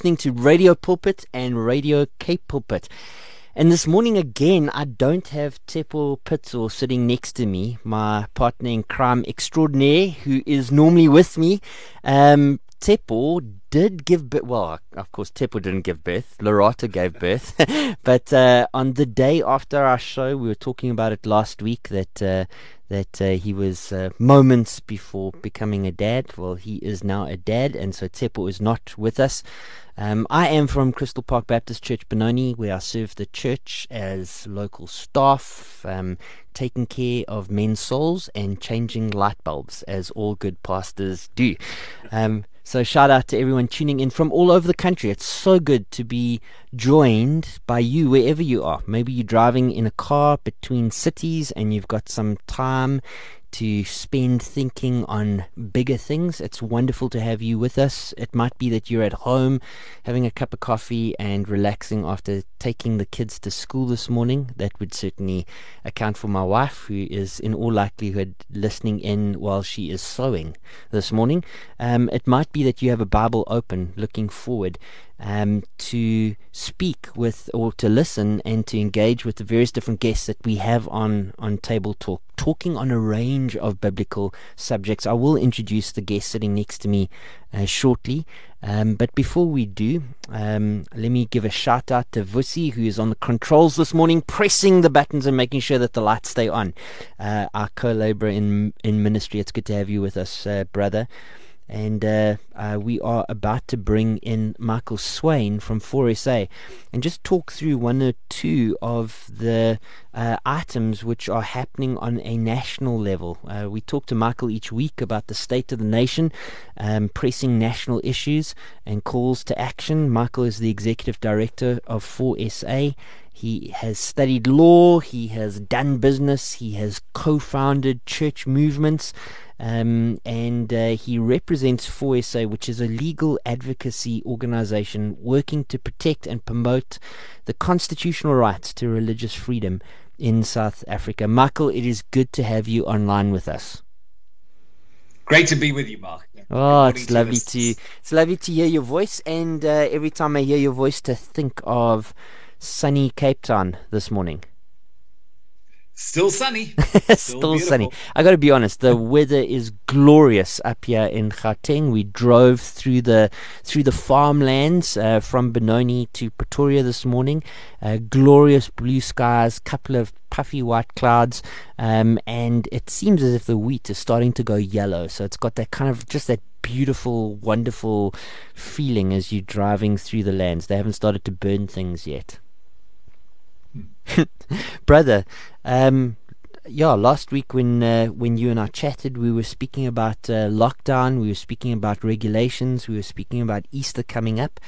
listening to Radio Pulpit and Radio Cape Pulpit. And this morning again, I don't have Tepo Pitso sitting next to me, my partner in crime extraordinaire, who is normally with me. Um, Tepo did give birth. Well, of course, Tepo didn't give birth. Lorata gave birth. but uh, on the day after our show, we were talking about it last week that uh, that uh, he was uh, moments before becoming a dad. Well, he is now a dad, and so Tepo is not with us. Um, I am from Crystal Park Baptist Church, Benoni, where I serve the church as local staff, um, taking care of men's souls and changing light bulbs, as all good pastors do. Um, so shout out to everyone tuning in from all over the country. It's so good to be joined by you wherever you are. Maybe you're driving in a car between cities and you've got some time to spend thinking on bigger things. It's wonderful to have you with us. It might be that you're at home having a cup of coffee and relaxing after taking the kids to school this morning. That would certainly account for my wife, who is in all likelihood listening in while she is sewing this morning. Um, it might be that you have a Bible open looking forward um, to speak with or to listen and to engage with the various different guests that we have on, on Table Talk, talking on a range of biblical subjects. I will introduce the guest sitting next to me uh, shortly. Um, but before we do, um, let me give a shout out to Vusi, who is on the controls this morning, pressing the buttons and making sure that the lights stay on. Uh, our co laborer in, in ministry, it's good to have you with us, uh, brother and uh, uh, we are about to bring in Michael Swain from FOR SA and just talk through one or two of the uh, items which are happening on a national level. Uh, we talk to Michael each week about the state of the nation, um, pressing national issues, and calls to action. Michael is the executive director of FOR SA. He has studied law, he has done business, he has co founded church movements. Um, and uh, he represents FOR SA, which is a legal advocacy organization working to protect and promote the constitutional rights to religious freedom in South Africa. Michael, it is good to have you online with us. Great to be with you, Mark. Oh, it's to lovely to it's lovely to hear your voice, and uh, every time I hear your voice, to think of sunny Cape Town this morning. Still sunny. Still, Still sunny. I got to be honest. The weather is glorious up here in Gauteng. We drove through the through the farmlands uh, from Benoni to Pretoria this morning. Uh, glorious blue skies, couple of puffy white clouds, um, and it seems as if the wheat is starting to go yellow. So it's got that kind of just that beautiful, wonderful feeling as you're driving through the lands. They haven't started to burn things yet. brother. Um, yeah, last week when uh, when you and I chatted, we were speaking about uh, lockdown, we were speaking about regulations, we were speaking about Easter coming up.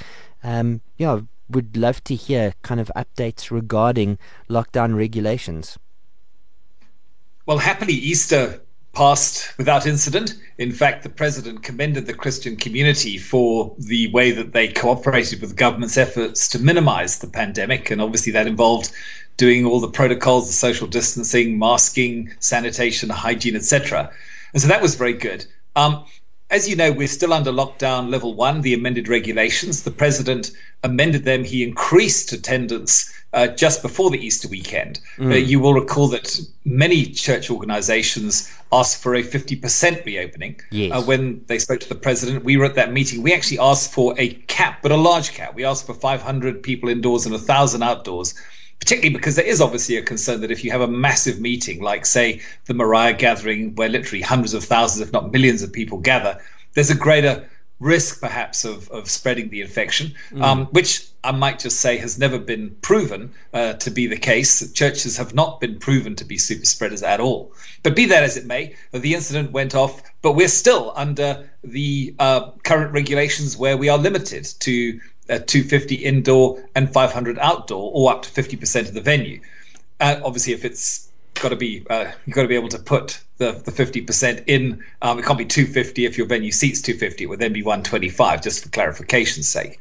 Um, yeah, would love to hear kind of updates regarding lockdown regulations. Well, happily, Easter passed without incident. In fact, the president commended the Christian community for the way that they cooperated with the government's efforts to minimize the pandemic. And obviously, that involved doing all the protocols, the social distancing, masking, sanitation, hygiene, etc. And so that was very good. Um, as you know, we're still under lockdown level one, the amended regulations. The president amended them. He increased attendance uh, just before the Easter weekend. Mm. Uh, you will recall that many church organizations asked for a 50% reopening. Yes. Uh, when they spoke to the president, we were at that meeting. We actually asked for a cap, but a large cap. We asked for 500 people indoors and 1,000 outdoors particularly because there is obviously a concern that if you have a massive meeting, like, say, the Moria gathering, where literally hundreds of thousands, if not millions of people gather, there's a greater risk perhaps of, of spreading the infection, mm. um, which I might just say has never been proven uh, to be the case. Churches have not been proven to be super spreaders at all. But be that as it may, the incident went off, but we're still under the uh, current regulations where we are limited to uh, 250 indoor and 500 outdoor, or up to 50% of the venue. Uh, obviously, if it's got to be uh, you've got to be able to put the the 50% in. Um, it can't be 250 if your venue seats 250. It would then be 125, just for clarification's sake.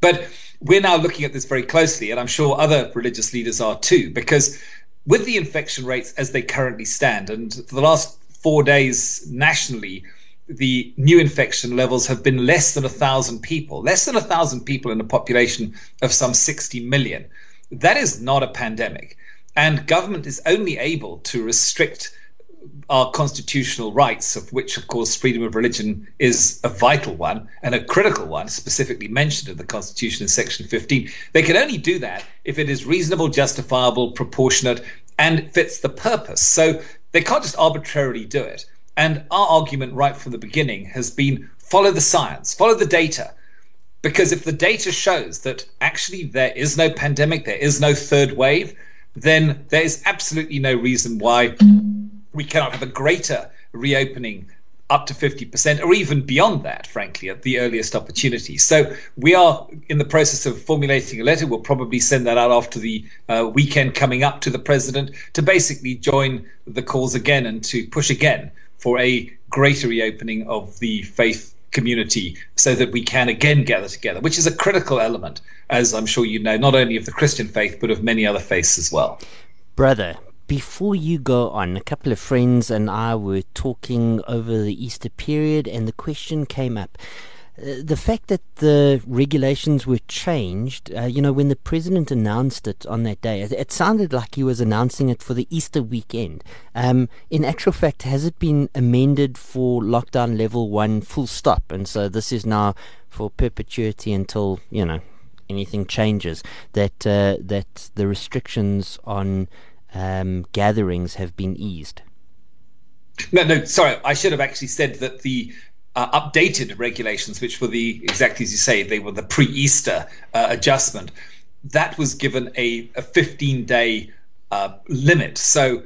But we're now looking at this very closely, and I'm sure other religious leaders are too, because with the infection rates as they currently stand, and for the last four days nationally, the new infection levels have been less than a thousand people, less than a thousand people in a population of some 60 million. That is not a pandemic. And government is only able to restrict our constitutional rights, of which, of course, freedom of religion is a vital one and a critical one, specifically mentioned in the Constitution in Section 15. They can only do that if it is reasonable, justifiable, proportionate, and fits the purpose. So they can't just arbitrarily do it. And our argument right from the beginning has been follow the science, follow the data. Because if the data shows that actually there is no pandemic, there is no third wave, then there is absolutely no reason why we cannot have a greater reopening up to 50% or even beyond that, frankly, at the earliest opportunity. So we are in the process of formulating a letter. We'll probably send that out after the uh, weekend coming up to the president to basically join the calls again and to push again for a greater reopening of the faith community so that we can again gather together, which is a critical element, as I'm sure you know, not only of the Christian faith, but of many other faiths as well. Brother, before you go on, a couple of friends and I were talking over the Easter period, and the question came up. The fact that the regulations were changed, uh, you know, when the president announced it on that day, it, it, sounded like he was announcing it for the Easter weekend. Um, in actual fact, has it been amended for lockdown level one full stop? And so this is now for perpetuity until, you know, anything changes. That, uh, that the restrictions on um, gatherings have been eased? No, no, sorry. I should have actually said that the uh, updated regulations, which were the exactly as you say, they were the pre-Easter uh, adjustment. That was given a, a 15-day uh, limit. So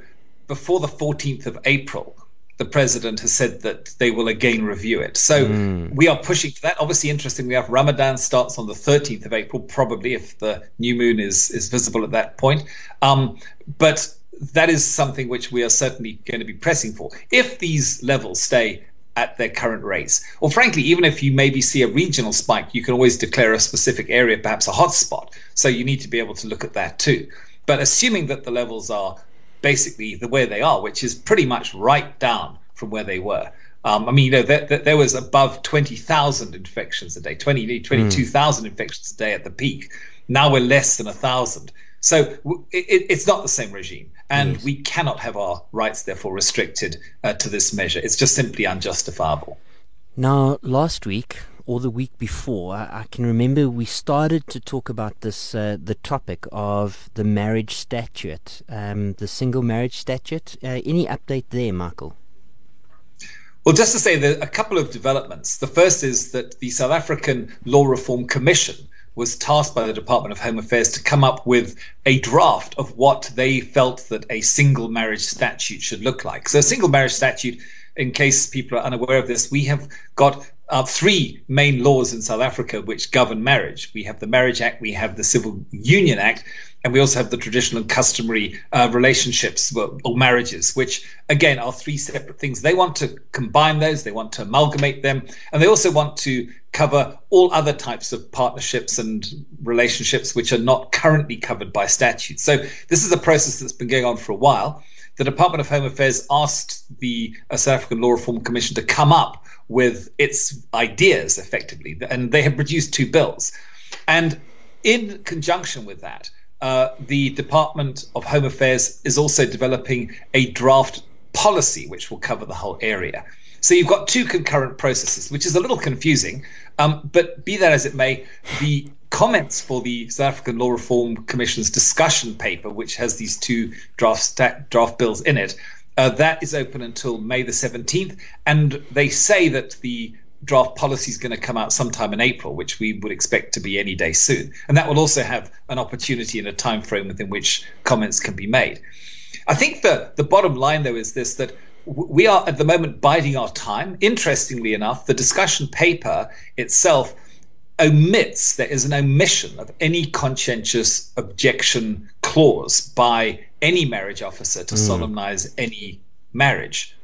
before the 14th of April, the president has said that they will again review it. So mm. we are pushing for that. Obviously, interesting. We have Ramadan starts on the 13th of April, probably if the new moon is is visible at that point. Um, but that is something which we are certainly going to be pressing for. If these levels stay at their current rates, or frankly, even if you maybe see a regional spike, you can always declare a specific area, perhaps a hotspot. So you need to be able to look at that too. But assuming that the levels are basically the way they are, which is pretty much right down from where they were. Um, I mean, you know, there, there was above 20,000 infections a day, 20, 22,000 mm. infections a day at the peak. Now we're less than a thousand. So it, it's not the same regime, and yes. we cannot have our rights therefore restricted uh, to this measure. It's just simply unjustifiable. Now, last week, or the week before, I, can remember we started to talk about this, uh, the topic of the marriage statute, um, the single marriage statute. Uh, any update there, Michael? Well, just to say that a couple of developments. The first is that the South African Law Reform Commission was tasked by the Department of Home Affairs to come up with a draft of what they felt that a single marriage statute should look like. So, a single marriage statute, in case people are unaware of this, we have got uh, three main laws in South Africa which govern marriage. We have the Marriage Act, we have the Civil Union Act, and we also have the traditional and customary uh, relationships or marriages, which again are three separate things. They want to combine those, they want to amalgamate them, and they also want to cover all other types of partnerships and relationships which are not currently covered by statute. So this is a process that's been going on for a while. The Department of Home Affairs asked the uh, South African Law Reform Commission to come up with its ideas effectively, and they have produced two bills. And in conjunction with that, uh, the Department of Home Affairs is also developing a draft policy which will cover the whole area. So you've got two concurrent processes, which is a little confusing. Um, but be that as it may, the comments for the South African Law Reform Commission's discussion paper, which has these two draft draft bills in it, uh, that is open until May the 17th, and they say that the draft policy is going to come out sometime in April, which we would expect to be any day soon. And that will also have an opportunity and a time frame within which comments can be made. I think the, the bottom line, though, is this that we are at the moment biding our time. Interestingly enough, the discussion paper itself omits, there is an omission of any conscientious objection clause by any marriage officer to mm. solemnize any marriage.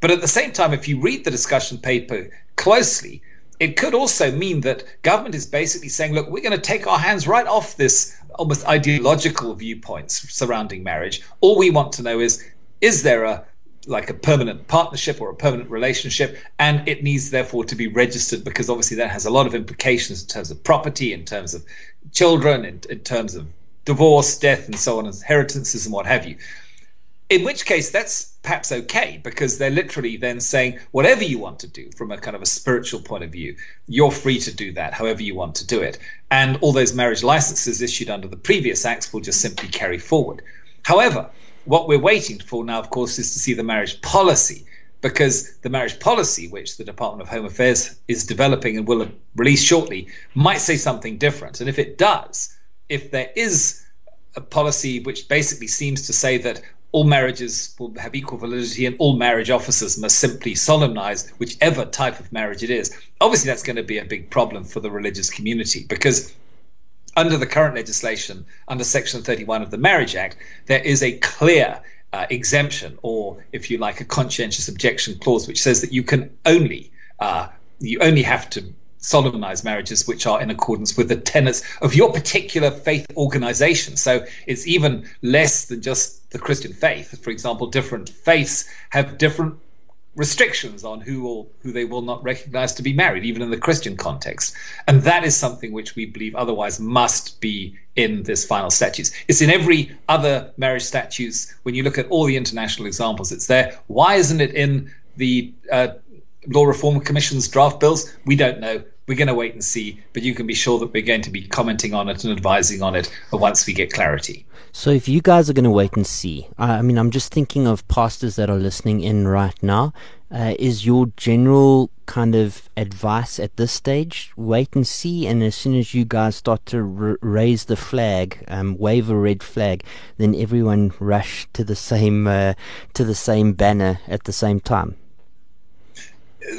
But at the same time, if you read the discussion paper closely, it could also mean that government is basically saying, look, we're going to take our hands right off this almost ideological viewpoints surrounding marriage. All we want to know is, is there a like a permanent partnership or a permanent relationship, and it needs therefore to be registered because obviously that has a lot of implications in terms of property, in terms of children, in, in terms of divorce, death, and so on, inheritances, and what have you. In which case, that's perhaps okay because they're literally then saying whatever you want to do from a kind of a spiritual point of view, you're free to do that however you want to do it. And all those marriage licenses issued under the previous acts will just simply carry forward. However, what we're waiting for now, of course, is to see the marriage policy because the marriage policy, which the Department of Home Affairs is developing and will release shortly, might say something different. And if it does, if there is a policy which basically seems to say that all marriages will have equal validity and all marriage officers must simply solemnize whichever type of marriage it is, obviously that's going to be a big problem for the religious community because under the current legislation, under Section 31 of the Marriage Act, there is a clear uh, exemption, or if you like, a conscientious objection clause, which says that you can only uh, you only have to solemnize marriages which are in accordance with the tenets of your particular faith organization. So it's even less than just the Christian faith. For example, different faiths have different restrictions on who will, who they will not recognize to be married, even in the Christian context. And that is something which we believe otherwise must be in this final statutes. It's in every other marriage statutes. When you look at all the international examples, it's there. Why isn't it in the uh, Law Reform Commission's draft bills? We don't know. We're going to wait and see, but you can be sure that we're going to be commenting on it and advising on it once we get clarity. So, if you guys are going to wait and see, I mean, I'm just thinking of pastors that are listening in right now. Uh, is your general kind of advice at this stage wait and see and as soon as you guys start to r- raise the flag um, wave a red flag then everyone rush to the same uh, to the same banner at the same time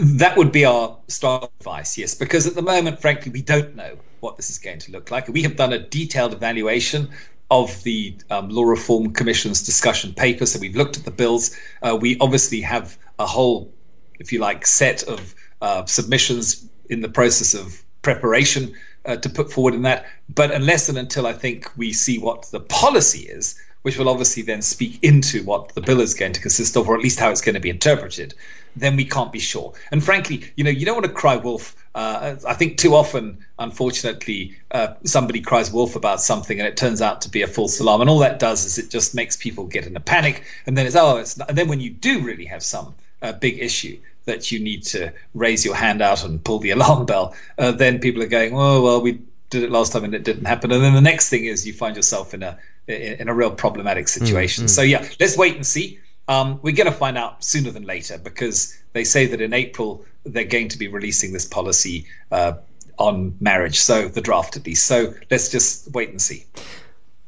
that would be our strong advice, yes, because at the moment, frankly, we don't know what this is going to look like. We have done a detailed evaluation of the um, Law Reform Commission's discussion paper, so we've looked at the bills. Uh, we obviously have a whole, if you like, set of uh, submissions in the process of preparation uh, to put forward in that. But unless and until I think we see what the policy is, which will obviously then speak into what the bill is going to consist of, or at least how it's going to be interpreted, then we can't be sure. And frankly, you know, you don't want to cry wolf. Uh, I think too often, unfortunately, uh, somebody cries wolf about something and it turns out to be a false alarm. And all that does is it just makes people get in a panic. And then it's, oh, it's not. And then when you do really have some uh, big issue that you need to raise your hand out and pull the alarm bell, uh, then people are going, oh, well, we did it last time and it didn't happen. And then the next thing is you find yourself in a in a real problematic situation. Mm-hmm. So yeah, let's wait and see. Um, we're going to find out sooner than later because they say that in April they're going to be releasing this policy uh, on marriage, so the draft at least. So let's just wait and see.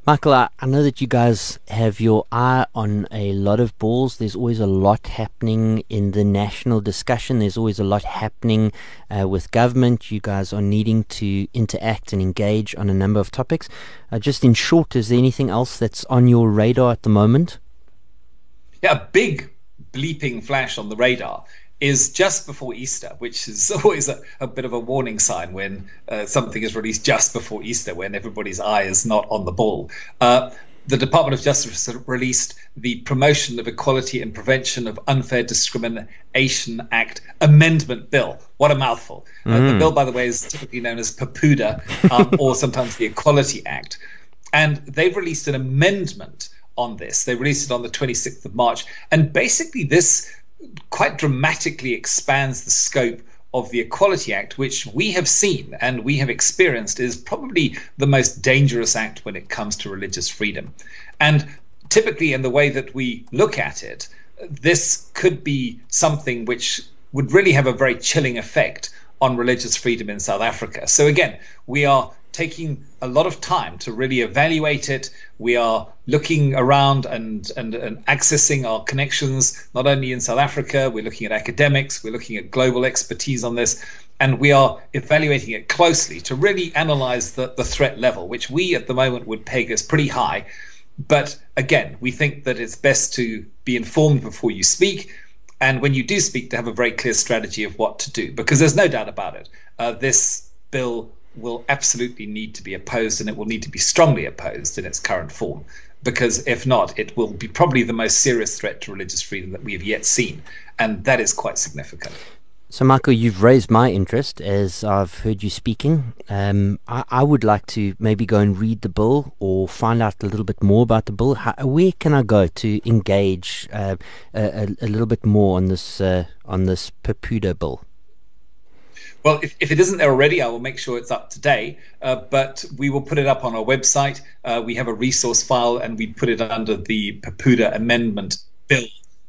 Michael, I, know that you guys have your eye on a lot of balls. There's always a lot happening in the national discussion. There's always a lot happening uh, with government. You guys are needing to interact and engage on a number of topics. Uh, just in short, is there anything else that's on your radar at the moment? Yeah, a big bleeping flash on the radar is just before Easter, which is always a, a bit of a warning sign when uh, something is released just before Easter, when everybody's eye is not on the ball. Uh, the Department of Justice released the Promotion of Equality and Prevention of Unfair Discrimination Act Amendment Bill. What a mouthful. Mm. Uh, the mm. bill, by the way, is typically known as PEPUDA um, or sometimes the Equality Act. And they've released an amendment on this. They released it on the 26th of March. And basically, this quite dramatically expands the scope of the Equality Act, which we have seen and we have experienced is probably the most dangerous act when it comes to religious freedom. And typically, in the way that we look at it, this could be something which would really have a very chilling effect on religious freedom in South Africa. So, again, we are taking a lot of time to really evaluate it. We are looking around and, and, and accessing our connections, not only in South Africa, we're looking at academics, we're looking at global expertise on this, and we are evaluating it closely to really analyze the, the threat level, which we at the moment would peg as pretty high. But again, we think that it's best to be informed before you speak. And when you do speak, to have a very clear strategy of what to do, because there's no doubt about it. Uh, this bill will absolutely need to be opposed and it will need to be strongly opposed in its current form. because if not, it will be probably the most serious threat to religious freedom that we have yet seen. And that is quite significant. So, Michael, you've raised my interest as I've heard you speaking. Um, I, I, would like to maybe go and read the bill or find out a little bit more about the bill. How, where can I go to engage uh, a, a, little bit more on this uh, on this Pepuda bill? Well, if, if it isn't there already, I will make sure it's up today. Uh, but we will put it up on our website. Uh, we have a resource file, and we put it under the Pepuda Amendment Bill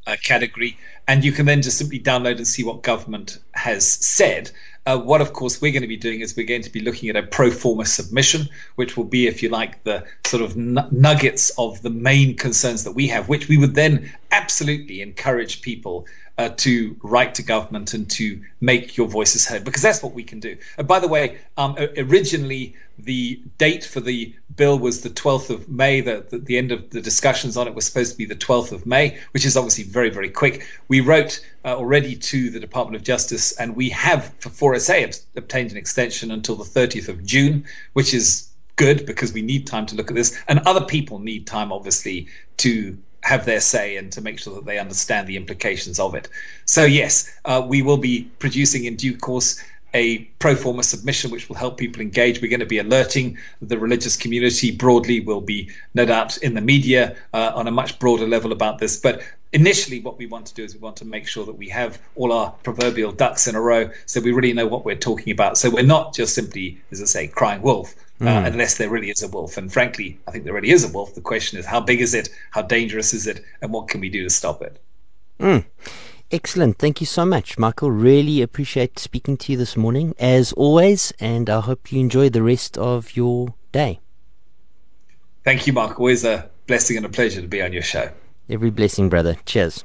uh, category and you can then just simply download and see what government has said. Uh, what, of course, we're going to be doing is we're going to be looking at a pro forma submission, which will be, if you like, the sort of n- nuggets of the main concerns that we have, which we would then absolutely encourage people uh, to write to government and to make your voices heard, because that's what we can do. And by the way, um, originally the date for the bill was the 12th of May. The, the, the, end of the discussions on it was supposed to be the 12th of May, which is obviously very, very quick. We wrote uh, already to the Department of Justice, and we have, for 4SA, obtained an extension until the 30th of June, which is good because we need time to look at this. And other people need time, obviously, to have their say and to make sure that they understand the implications of it. So, yes, uh, we will be producing in due course a pro forma submission which will help people engage. We're going to be alerting the religious community broadly. We'll be, no doubt, in the media uh, on a much broader level about this. But initially, what we want to do is we want to make sure that we have all our proverbial ducks in a row so we really know what we're talking about. So we're not just simply, as I say, crying wolf mm. uh, unless there really is a wolf. And frankly, I think there really is a wolf. The question is, how big is it? How dangerous is it? And what can we do to stop it? Mm. Excellent. Thank you so much, Michael. Really appreciate speaking to you this morning, as always, and I hope you enjoy the rest of your day. Thank you, Mark. Always a blessing and a pleasure to be on your show. Every blessing, brother. Cheers.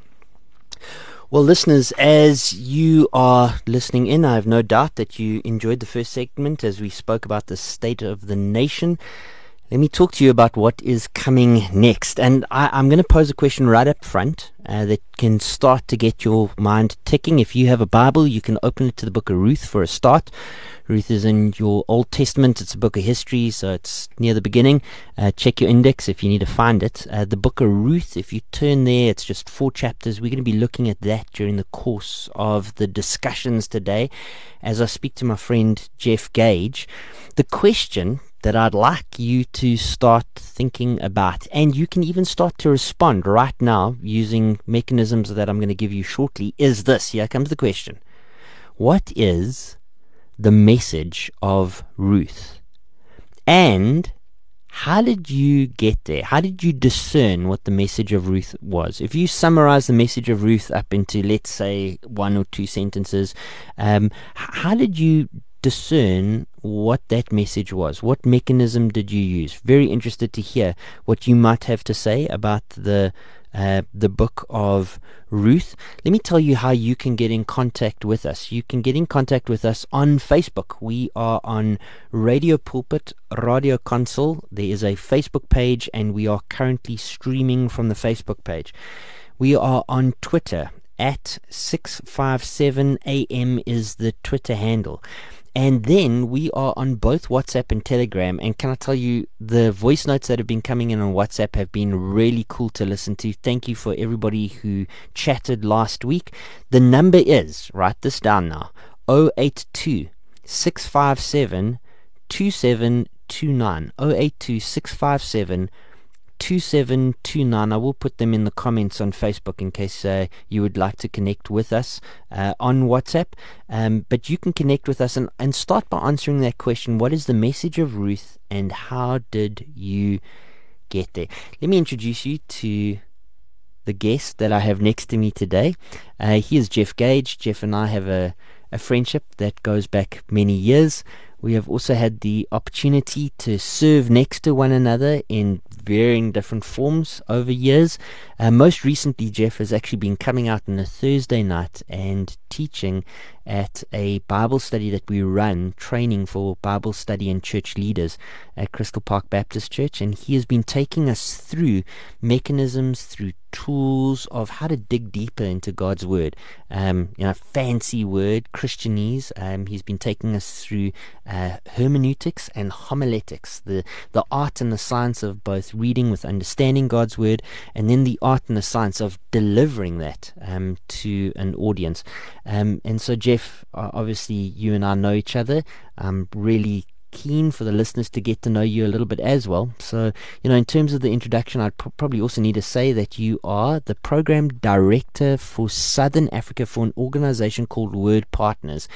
Well, listeners, as you are listening in, I have no doubt that you enjoyed the first segment as we spoke about the state of the nation. Let me talk to you about what is coming next. And I, am going to pose a question right up front uh, that can start to get your mind ticking. If you have a Bible, you can open it to the book of Ruth for a start. Ruth is in your Old Testament. It's a book of history, so it's near the beginning. Uh, check your index if you need to find it. Uh, the book of Ruth, if you turn there, it's just four chapters. We're going to be looking at that during the course of the discussions today as I speak to my friend Jeff Gage. The question that I'd like you to start thinking about. And you can even start to respond right now using mechanisms that I'm going to give you shortly. Is this, here comes the question What is the message of Ruth? And how did you get there? How did you discern what the message of Ruth was? If you summarize the message of Ruth up into, let's say, one or two sentences, um, how did you discern what that message was. What mechanism did you use? Very interested to hear what you might have to say about the uh, the book of Ruth. Let me tell you how you can get in contact with us. You can get in contact with us on Facebook. We are on Radio Pulpit, Radio Kansel. There is a Facebook page, and we are currently streaming from the Facebook page. We are on Twitter at 657 AM is the Twitter handle. And then we are on both WhatsApp and Telegram. And can I tell you, the voice notes that have been coming in on WhatsApp have been really cool to listen to. Thank you for everybody who chatted last week. The number is, write this down now 082 657 2729. 082 657 2729. I will put them in the comments on Facebook in case uh, you would like to connect with us uh, on WhatsApp. Um, but you can connect with us and, and start by answering that question What is the message of Ruth and how did you get there? Let me introduce you to the guest that I have next to me today. Uh, he is Jeff Gage. Jeff and I have a, a friendship that goes back many years. We have also had the opportunity to serve next to one another in varying different forms over years. Uh, most recently, Jeff has actually been coming out on a Thursday night and teaching at a Bible study that we run, training for Bible study and church leaders at Crystal Park Baptist Church. And he has been taking us through mechanisms, through tools of how to dig deeper into God's Word. Um, you know, fancy word, Christianese. Um, he's been taking us through uh, hermeneutics and homiletics, the, the art and the science of both reading with understanding God's Word, and then the art and the science of delivering that um, to an audience. Um, and so, Jeff, obviously, you and I know each other. I'm really keen for the listeners to get to know you a little bit as well. So, you know, in terms of the introduction, I'd probably also need to say that you are the program director for Southern Africa for an organization called Word Partners.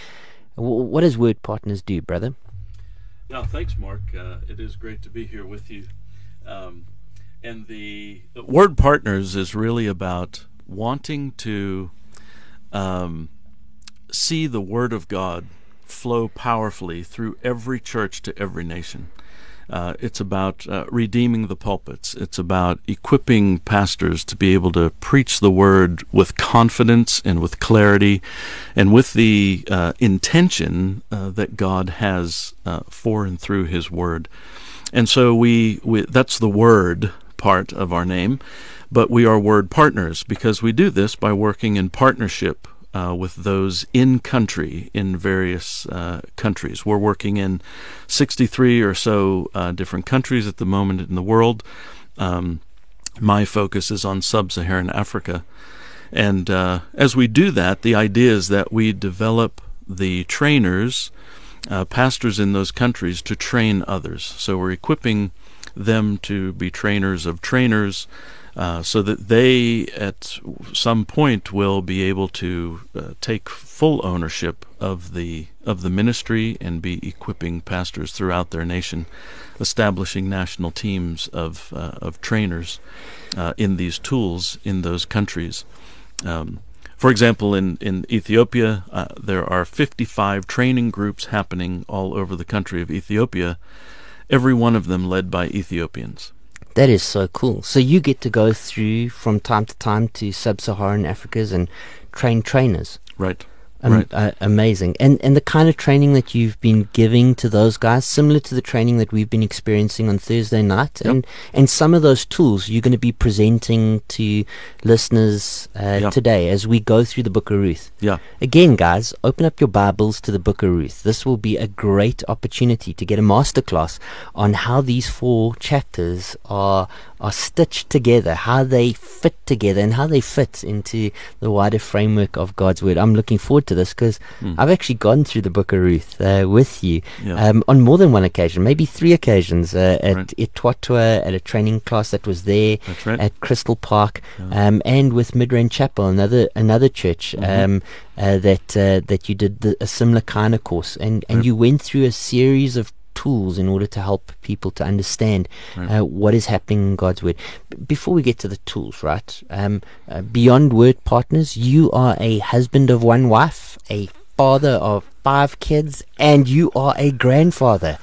W- what does Word Partners do, brother? Yeah, thanks, Mark. Uh, it is great to be here with you. Um, and the Word Partners is really about wanting to um, see the Word of God flow powerfully through every church to every nation. Uh, it's about uh, redeeming the pulpits. It's about equipping pastors to be able to preach the word with confidence and with clarity and with the uh, intention uh, that God has uh, for and through His word. And so we, we, that's the word part of our name, but we are word partners because we do this by working in partnership uh, with those in country in various uh, countries. We're working in 63 or so uh, different countries at the moment in the world. Um, my focus is on sub Saharan Africa. And uh, as we do that, the idea is that we develop the trainers, uh, pastors in those countries, to train others. So we're equipping them to be trainers of trainers uh, so that they at some point will be able to uh, take full ownership of the of the ministry and be equipping pastors throughout their nation, establishing national teams of uh, of trainers uh, in these tools in those countries. Um, for example, in, in Ethiopia, uh, there are 55 training groups happening all over the country of Ethiopia, every one of them led by Ethiopians. That is so cool. So you get to go through from time to time to sub-Saharan Africas and train trainers. Right. Um, right. Uh, amazing. And and the kind of training that you've been giving to those guys, similar to the training that we've been experiencing on Thursday night, yep. and and some of those tools you're going to be presenting to listeners uh, yep. today as we go through the Book of Ruth. Yeah. Again, guys, open up your Bibles to the Book of Ruth. This will be a great opportunity to get a masterclass on how these four chapters are are stitched together, how they fit together, and how they fit into the wider framework of God's Word. I'm looking forward to this because mm. I've actually gone through the Book of Ruth uh, with you yeah. um, on more than one occasion, maybe three occasions uh, at right. at a training class that was there, right. at Crystal Park, yeah. um, and with Midrand Chapel, another another church. Mm-hmm. Um, uh, that uh, that you did the, a similar kind of course, and, and right. you went through a series of tools in order to help people to understand right. uh, what is happening in God's Word. B- before we get to the tools, right? Um, uh, beyond Word Partners, you are a husband of one wife, a father of five kids, and you are a grandfather.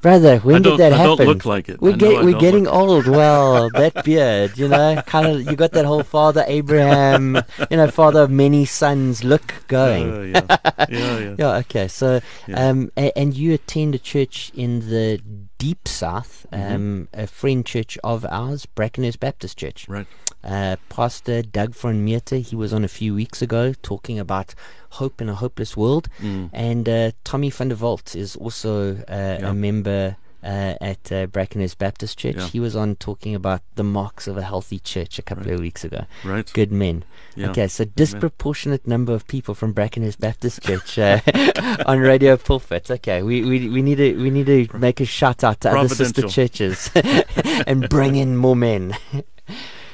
Brother, when did that I happen? don't look like it. We're, get, we're getting old. Well, that beard, you know, kind of, you got that whole father Abraham, you know, father of many sons look going. Uh, yeah. yeah, yeah. Yeah, okay. So, Yeah. um, a, and you attend a church in the deep south, Mm-hmm. um, a friend church of ours, Brackenhurst Baptist Church. Right. Uh, Pastor Doug von Meerte, he was on a few weeks ago talking about hope in a hopeless world. Mm. And uh, Tommy van der Walt is also uh, Yeah. a member uh, at uh, Brackenhurst Baptist Church. Yeah. He was on talking about the marks of a healthy church a couple Right. of weeks ago. Right. Good men. Yeah. Okay, so disproportionate number of people from Brackenhurst Baptist Church uh, on Radio Pulpit. Okay, we, we we need to we need to make a shout out to other sister churches and bring in more men.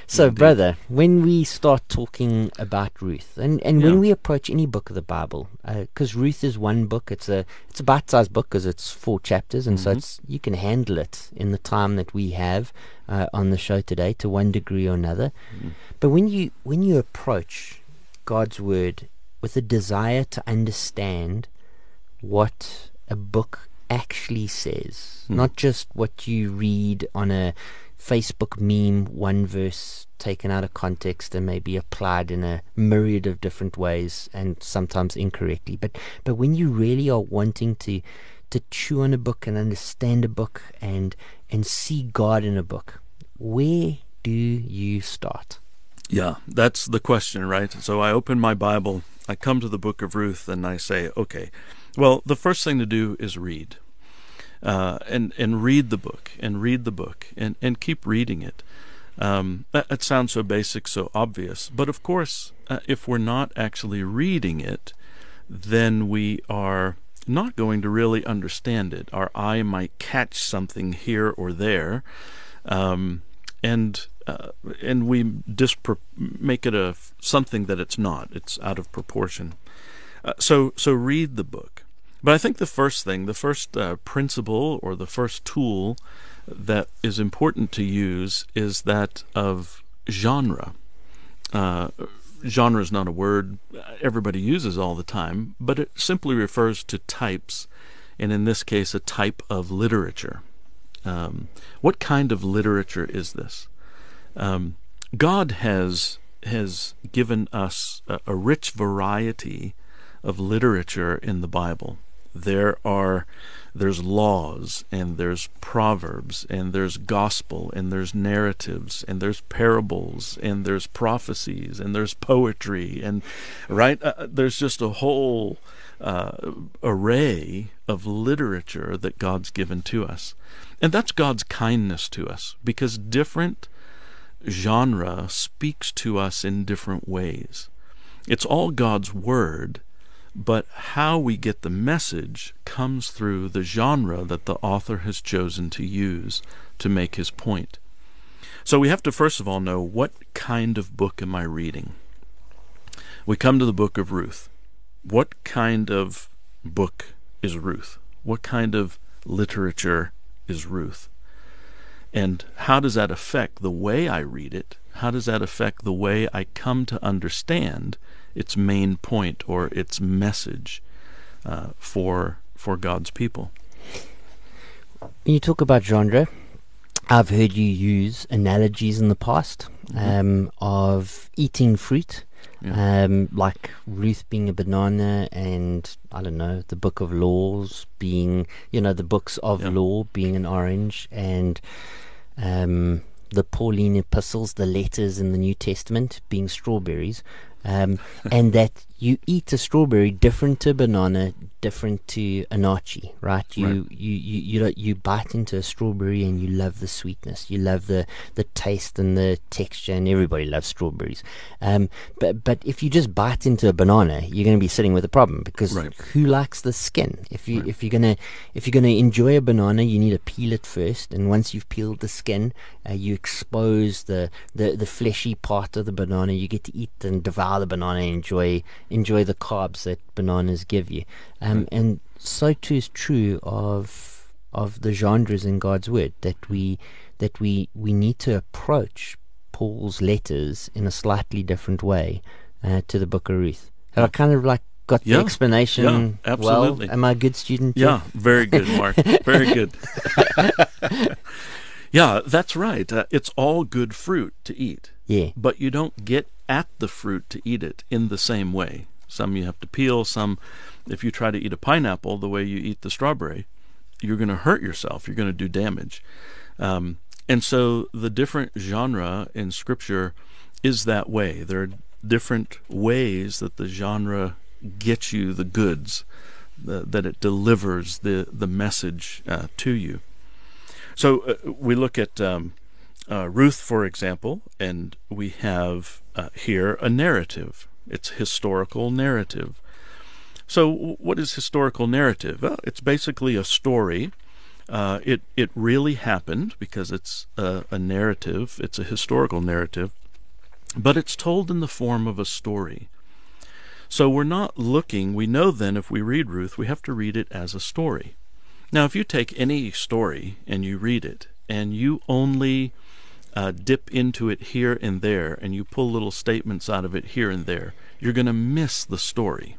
So, Indeed. brother, when we start talking about Ruth, and, and Yeah. when we approach any book of the Bible, because Ruth is one book, it's a it's a bite-sized book because it's four chapters, and so Mhm. it's you can handle it in the time that we have uh, on the show today to one degree or another. Mhm. But when you when you approach God's word with a desire to understand what a book actually says, Hmm. not just what you read on a Facebook meme, one verse taken out of context and maybe applied in a myriad of different ways and sometimes incorrectly. But but when you really are wanting to to chew on a book and understand a book and and see God in a book, where do you start? Yeah, that's the question, right? So I open my Bible, I come to the book of Ruth, and I say, okay, well, the first thing to do is read. Uh, and and read the book and read the book and, and keep reading it. Um, that, that, sounds so basic, so obvious, but of course, uh, if we're not actually reading it, then we are not going to really understand it. Our eye might catch something here or there, um, and uh, and we dispro- make it a something that it's not. It's out of proportion. Uh, so so read the book. But I think the first thing, the first uh, principle or the first tool that is important to use is that of genre. Uh, genre is not a word everybody uses all the time, but it simply refers to types, and in this case, a type of literature. Um, what kind of literature is this? Um, God has has given us a, a rich variety of literature in the Bible. There are there's laws and there's proverbs and there's gospel and there's narratives and there's parables and there's prophecies and there's poetry and right uh, uh there's just a whole uh, array of literature that God's given to us. And that's God's kindness to us because different genre speaks to us in different ways. It's all God's Word, but how we get the message comes through the genre that the author has chosen to use to make his point. So we have to first of all know what kind of book am I reading? We come to the book of Ruth. What kind of book is Ruth? What kind of literature is Ruth? And how does that affect the way I read it? How does that affect the way I come to understand its main point or its message uh, for for God's people? When you talk about genre, I've heard you use analogies in the past mm-hmm. um, of eating fruit. Yeah. Um, like Ruth being a banana, and I don't know, the Book of Laws being, you know, the books of yeah. law being an orange, and um, the Pauline epistles, the letters in the New Testament being strawberries, um, and that you eat a strawberry different to banana, different to an archie, right? You, right. you you you you bite into a strawberry and you love the sweetness, you love the, the taste and the texture, and everybody loves strawberries. Um, but but if you just bite into a banana, you're going to be sitting with a problem because right. who likes the skin? If you right. if you're gonna if you're gonna enjoy a banana, you need to peel it first, and once you've peeled the skin, uh, you expose the, the the fleshy part of the banana. You get to eat and devour the banana and enjoy enjoy the carbs that bananas give you. Um, and so too is true of of the genres in God's word that we that we we need to approach Paul's letters in a slightly different way uh, to the Book of Ruth. Have I kind of like got yeah, the explanation yeah, absolutely. well? Am I a good student? Yeah, very good, Mark. very good. yeah, that's right. Uh, it's all good fruit to eat. Yeah. But you don't get at the fruit to eat it in the same way. Some you have to peel, some if you try to eat a pineapple the way you eat the strawberry, you're going to hurt yourself. You're going to do damage. Um, and so the different genre in Scripture is that way. There are different ways that the genre gets you the goods, the, that it delivers the, the message uh, to you. So uh, we look at um, uh, Ruth, for example, and we have uh, here a narrative. It's historical narrative. So, what is historical narrative? Well, it's basically a story. Uh, it it really happened because it's a, a narrative. It's a historical narrative, but it's told in the form of a story. So we're not looking. We know then if we read Ruth, we have to read it as a story. Now, if you take any story and you read it, and you only uh, dip into it here and there, and you pull little statements out of it here and there, you're going to miss the story.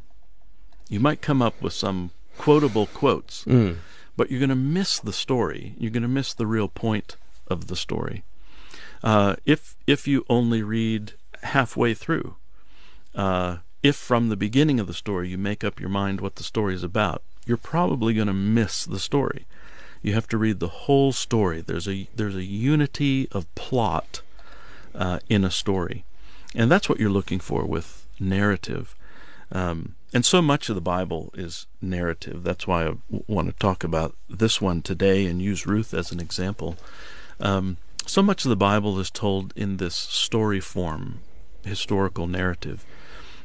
You might come up with some quotable quotes, mm. but you're going to miss the story. You're going to miss the real point of the story. Uh, if if you only read halfway through, uh, if from the beginning of the story you make up your mind what the story is about, you're probably going to miss the story. You have to read the whole story. There's a there's a unity of plot uh, in a story, and that's what you're looking for with narrative. Um, and so much of the Bible is narrative. That's why I want to talk about this one today and use Ruth as an example. Um, so much of the Bible is told in this story form, historical narrative.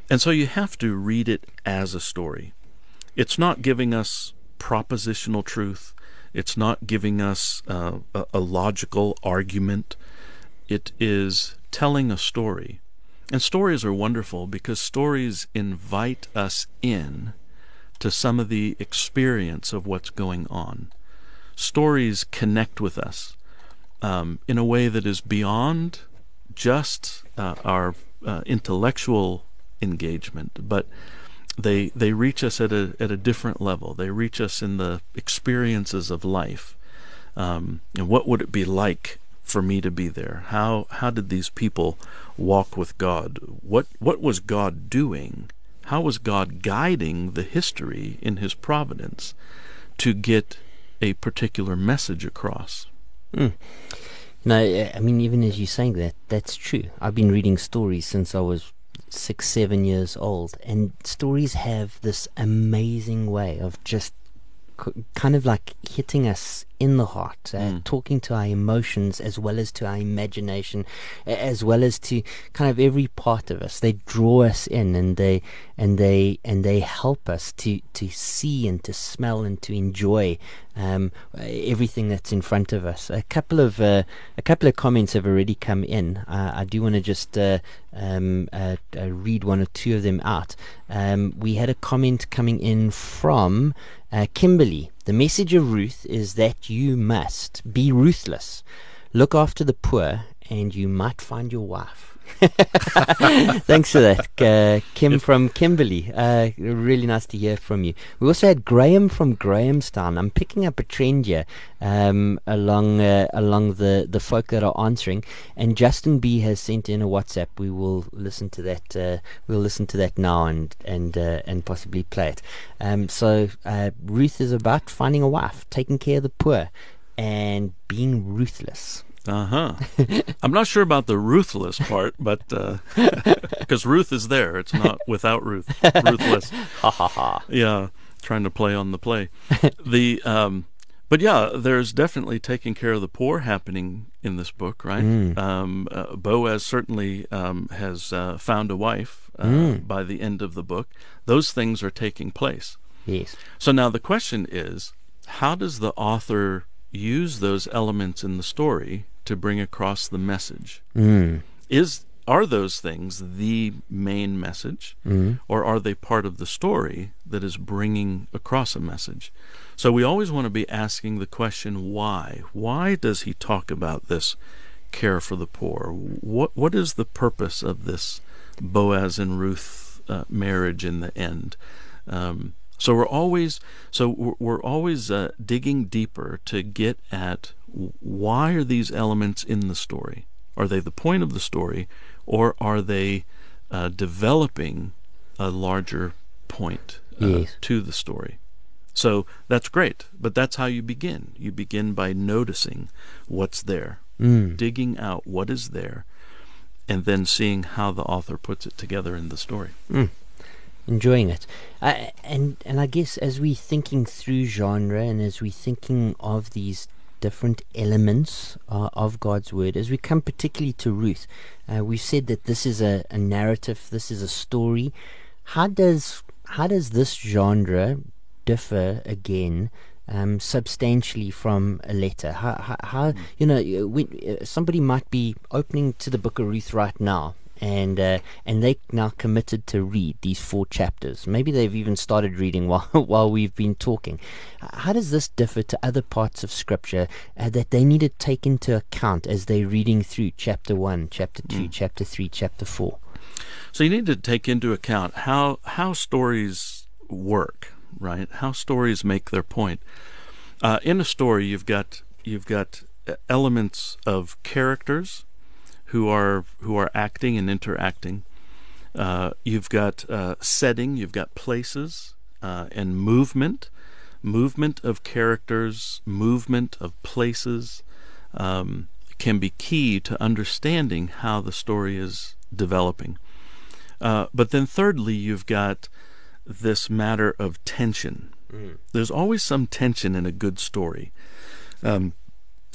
And so you have to read it as a story. It's not giving us propositional truth, it's not giving us uh, a, a logical argument. It is telling a story. And stories are wonderful because stories invite us in to some of the experience of what's going on. Stories connect with us um, in a way that is beyond just uh, our uh, intellectual engagement, but they they reach us at a at a different level. They reach us in the experiences of life. Um, and what would it be like for me to be there? How how did these people walk with God? What what was God doing? How was God guiding the history in His providence to get a particular message across? Mm. No, I mean, even as you're saying that, that's true. I've been reading stories since I was six, seven years old, and stories have this amazing way of just kind of like hitting us in the heart, uh, mm. talking to our emotions as well as to our imagination, as well as to kind of every part of us. They draw us in, and they and they and they help us to to see and to smell and to enjoy um, everything that's in front of us. A couple of uh, a couple of comments have already come in. Uh, I do want to just uh, um, uh, uh, read one or two of them out. Um, we had a comment coming in from uh, Kimberly. The message of Ruth is that you must be ruthless, look after the poor, and you might find your wife. Thanks for that, uh, Kim from Kimberley. Uh, really nice to hear from you. We also had Graham from Grahamstown. I'm picking up a trend here um, along uh, along the, the folk that are answering. And Justin B has sent in a WhatsApp. We will listen to that. Uh, we'll listen to that now and and uh, and possibly play it. Um, so uh, Ruth is about finding a wife, taking care of the poor, and being ruthless. Uh huh. I'm not sure about the ruthless part, but because uh, Ruth is there, it's not without Ruth. Ruthless. ha ha ha. Yeah, trying to play on the play. the um, but yeah, there's definitely taking care of the poor happening in this book, right? Mm. Um, uh, Boaz certainly um, has uh, found a wife uh, mm. by the end of the book. Those things are taking place. Yes. So now the question is, how does the author use those elements in the story to bring across the message. Mm. Is are those things the main message, mm. or are they part of the story that is bringing across a message? So we always want to be asking the question, why? Why does he talk about this care for the poor? What what is the purpose of this Boaz and Ruth uh, marriage in the end? Um, so we're always so we're, always uh, digging deeper to get at why are these elements in the story? Are they the point of the story, or are they uh, developing a larger point uh, yes. to the story? So that's great, but that's how you begin. You begin by noticing what's there, mm. digging out what is there, and then seeing how the author puts it together in the story. Mm enjoying it. Uh, and and I guess as we thinking through genre and as we thinking of these different elements uh, of God's word, as we come particularly to Ruth, uh, we've said that this is a, a narrative, this is a story. How does how does this genre differ again? Um, substantially from a letter. How, how, how mm. you know, when, uh, somebody might be opening to the book of Ruth right now, and uh, and they now committed to read these four chapters. Maybe they've even started reading while while we've been talking. How does this differ to other parts of Scripture uh, that they need to take into account as they're reading through chapter one, chapter two, mm. chapter three, chapter four? So you need to take into account how how stories work, right? How stories make their point. Uh, in a story, you've got you've got uh, elements of characters who are who are acting and interacting. Uh, you've got uh, setting, you've got places uh, and movement, movement of characters, movement of places um, can be key to understanding how the story is developing. Uh, but then, thirdly, you've got this matter of tension. Mm. There's always some tension in a good story. Um,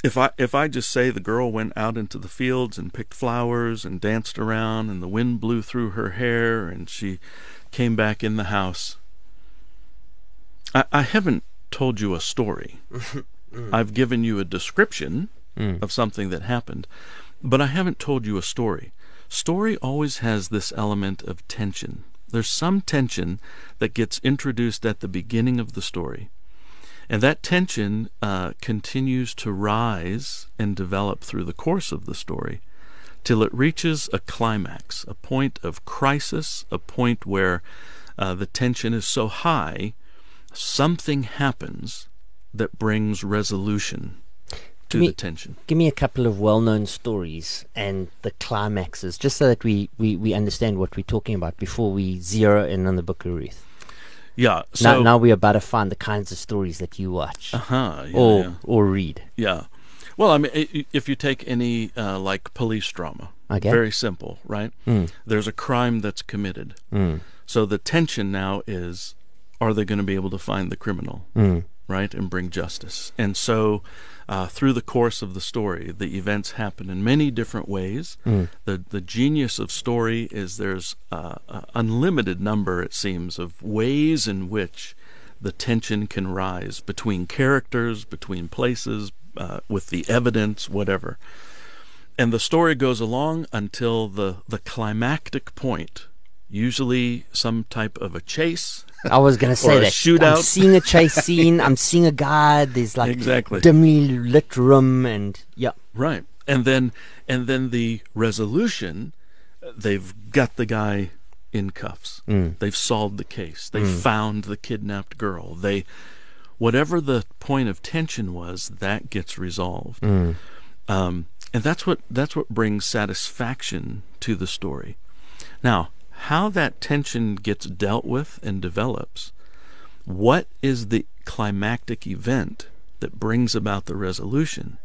if I if I just say the girl went out into the fields and picked flowers and danced around and the wind blew through her hair and she came back in the house, I, I haven't told you a story. mm. I've given you a description mm. of something that happened, but I haven't told you a story. Story always has this element of tension. There's some tension that gets introduced at the beginning of the story and that tension uh, continues to rise and develop through the course of the story till it reaches a climax, a point of crisis, a point where uh, the tension is so high, something happens that brings resolution to me, the tension. Give me a couple of well known stories and the climaxes, just so that we, we, we understand what we're talking about before we zero in on the book of Ruth. Yeah. So now, now we're about to find the kinds of stories that you watch uh-huh, yeah, or yeah. or read. Yeah. Well, I mean, if you take any uh, like police drama, okay. very simple, right? Mm. There's a crime that's committed. Mm. So the tension now is, are they going to be able to find the criminal, mm. right, and bring justice? And so uh, through the course of the story. The events happen in many different ways. Mm. The the genius of story is there's uh, an unlimited number, it seems, of ways in which the tension can rise between characters, between places, uh, with the evidence, whatever. And the story goes along until the, the climactic point, usually some type of a chase, I was going to say that. Shootout. I'm seeing a chase scene. I'm seeing a guy. There's like exactly. dimly lit room, and yeah. Right, and then and then the resolution. They've got the guy in cuffs. Mm. They've solved the case. They mm. found the kidnapped girl. They, whatever the point of tension was, that gets resolved. Mm. Um, and that's what that's what brings satisfaction to the story. Now, how that tension gets dealt with and develops, what is the climactic event that brings about the resolution,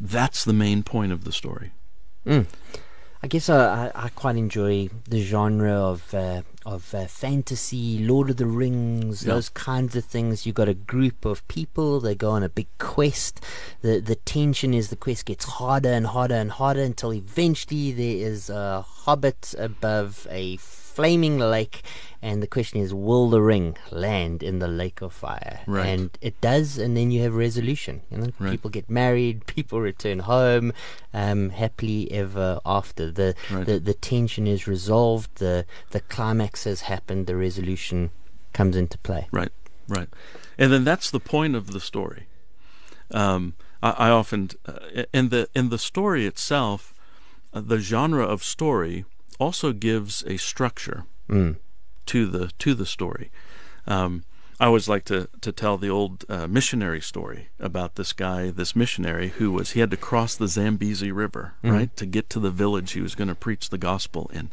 that's the main point of the story. Mm. I guess I, I, I, quite enjoy the genre of uh, of uh, fantasy, Lord of the Rings, those kinds of things. You've got a group of people; they go on a big quest. the The tension is the quest gets harder and harder and harder until eventually there is a hobbit above a flaming lake, and the question is, will the ring land in the lake of fire? Right. And it does, and then you have resolution. You know, right. people get married, people return home, um, happily ever after. The, right. the the tension is resolved. The the climax has happened. The resolution comes into play. Right. Right. And then that's the point of the story. Um, I, I, often uh, in the in the story itself, uh, the genre of story also gives a structure mm. to the to the story. Um, I always like to to tell the old uh, missionary story about this guy, this missionary who was he had to cross the Zambezi River mm. right to get to the village he was going to preach the gospel in.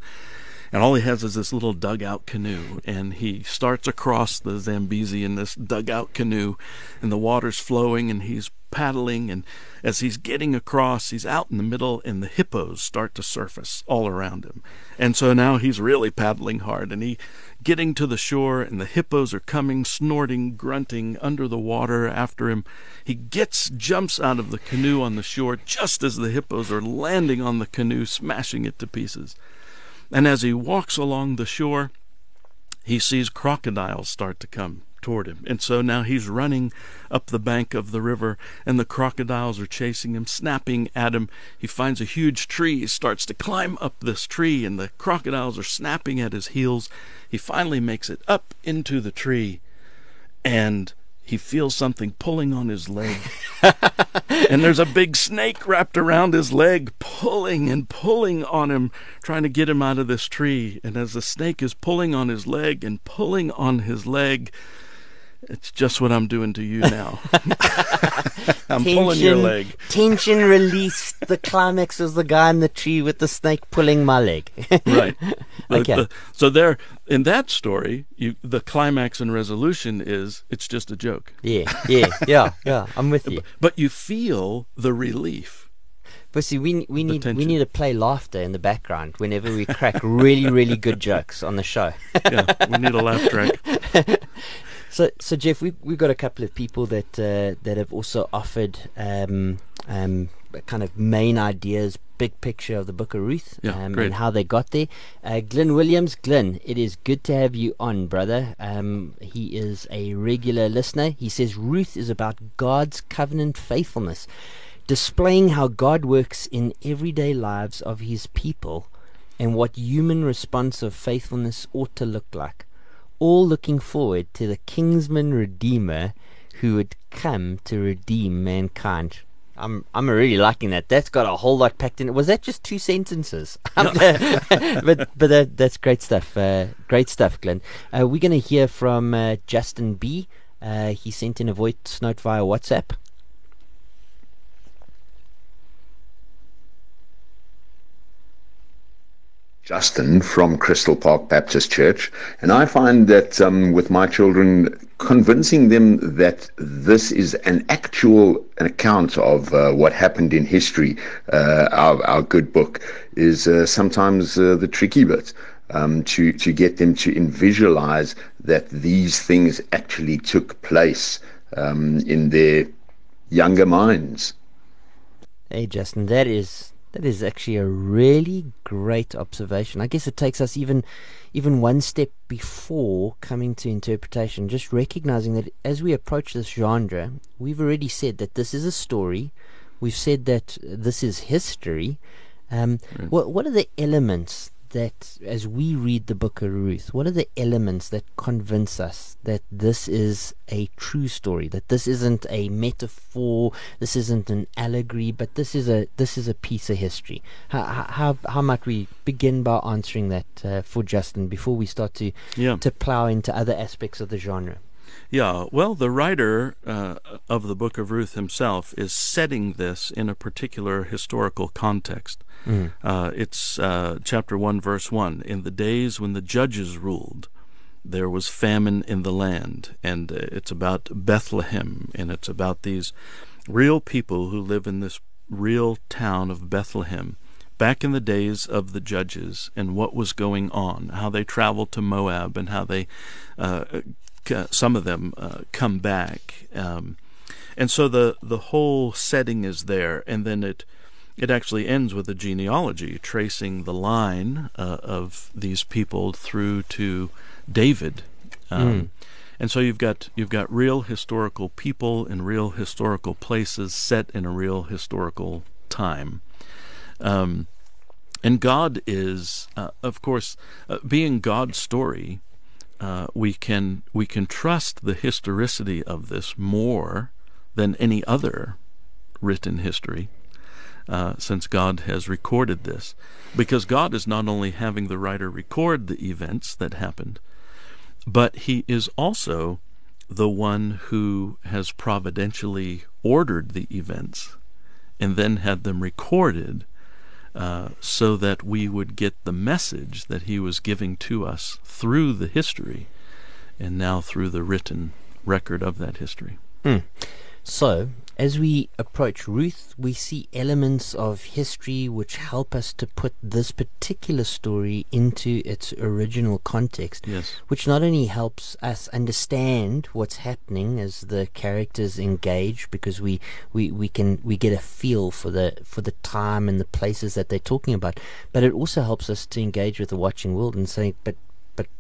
And all he has is this little dugout canoe, and he starts across the Zambezi in this dugout canoe, and the water's flowing, and he's paddling, and as he's getting across, he's out in the middle, and the hippos start to surface all around him. And so now he's really paddling hard, and he getting to the shore, and the hippos are coming, snorting, grunting under the water after him. He gets, jumps out of the canoe on the shore just as the hippos are landing on the canoe, smashing it to pieces. And as he walks along the shore, he sees crocodiles start to come toward him. And so now he's running up the bank of the river, and the crocodiles are chasing him, snapping at him. He finds a huge tree, he starts to climb up this tree, and the crocodiles are snapping at his heels. He finally makes it up into the tree, and he feels something pulling on his leg. and there's a big snake wrapped around his leg, pulling and pulling on him, trying to get him out of this tree. And as the snake is pulling on his leg and pulling on his leg, it's just what I'm doing to you now. I'm I'm tension, pulling your leg. tension released. The climax was the guy in the tree with the snake pulling my leg. right. The- Okay. the- so there, in that story, you, the climax and resolution is it's just a joke, yeah, yeah, yeah, yeah. I'm with you. but you feel the relief. But see, we we need we need to play laughter in the background whenever we crack really really good jokes on the show. Yeah, we need a laugh track. So, so Jeff, we we've got a couple of people that uh, that have also offered um, um, kind of main ideas, big picture of the Book of Ruth, Yeah, um, and how they got there. Uh, Glenn Williams, Glenn, it is good to have you on, brother. Um, he is a regular listener. He says Ruth is about God's covenant faithfulness, displaying how God works in everyday lives of His people, and what human response of faithfulness ought to look like all looking forward to the Kinsman Redeemer who would come to redeem mankind. I'm I'm really liking that. That's got a whole lot packed in it. Was that just two sentences? but but that, that's great stuff. Uh, great stuff, Glenn. Uh, we're going to hear from uh, Justin B. Uh, he sent in a voice note via WhatsApp. Justin from Crystal Park Baptist Church, and I find that um, with my children, convincing them that this is an actual account of uh, what happened in history, uh, our, our good book, is uh, sometimes uh, the tricky bit. Um, to to get them to visualize that these things actually took place um, in their younger minds. Hey, Justin, that is that is actually a really great observation. I guess it takes us even even one step before coming to interpretation, just recognizing that as we approach this genre, we've already said that this is a story. We've said that this is history. Um, What what are the elements that, as we read the Book of Ruth, what are the elements that convince us that this is a true story, that this isn't a metaphor, this isn't an allegory, but this is a this is a piece of history? How how how might we begin by answering that uh, for Justin before we start to Yeah. to plow into other aspects of the genre? Yeah, well, the writer uh, of the book of Ruth himself is setting this in a particular historical context. Uh, it's uh, chapter 1, verse 1. In the days when the judges ruled, there was famine in the land. And uh, it's about Bethlehem, and it's about these real people who live in this real town of Bethlehem. Back in the days of the judges and what was going on, how they traveled to Moab and how they uh, some of them uh, come back, um, and so the the whole setting is there, and then it it actually ends with a genealogy tracing the line uh, of these people through to David. Um, And so you've got you've got real historical people in real historical places set in a real historical time. Um, and God is, uh, of course, uh, being God's story uh, we can we can trust the historicity of this more than any other written history, uh, since God has recorded this. Because God is not only having the writer record the events that happened, but He is also the one who has providentially ordered the events and then had them recorded uh, so that we would get the message that he was giving to us through the history and now through the written record of that history. So, as we approach Ruth, we see elements of history which help us to put this particular story into its original context. Yes. Which not only helps us understand what's happening as the characters engage, because we, we, we can we get a feel for the for the time and the places that they're talking about, but it also helps us to engage with the watching world and say, but but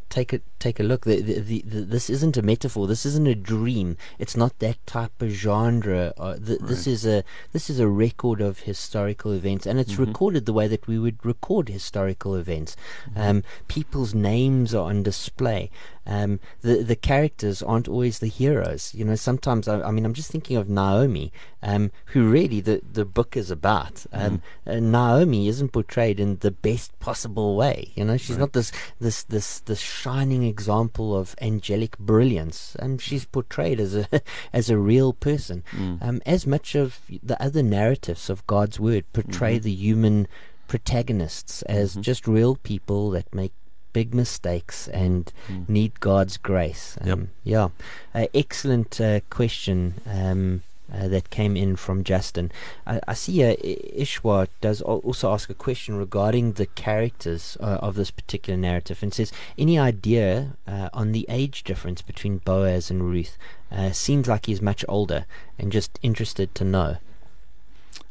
take a take a look. The, the, the, this isn't a metaphor. This isn't a dream. It's not that type of genre. Uh, th- This is a this is a record of historical events, and it's recorded the way that we would record historical events. Um, people's names are on display. Um, the the characters aren't always the heroes. You know, sometimes I, I mean, I'm just thinking of Naomi, um, who really the the book is about. Um, uh, Naomi isn't portrayed in the best possible way. You know, she's not this this this this shining example of angelic brilliance. Um, she's portrayed as a as a real person. Mm. Um, as much of the other narratives of God's word portray Mm-hmm. the human protagonists as Mhm. just real people that make big mistakes and Mm. need God's grace. Yep. Um, Yeah, uh, excellent uh, question. Um, uh, that came in from Justin. I, I see uh, Ishwa does also ask a question regarding the characters uh, of this particular narrative and says, Any idea uh, on the age difference between Boaz and Ruth? Uh, seems like he's much older and just interested to know.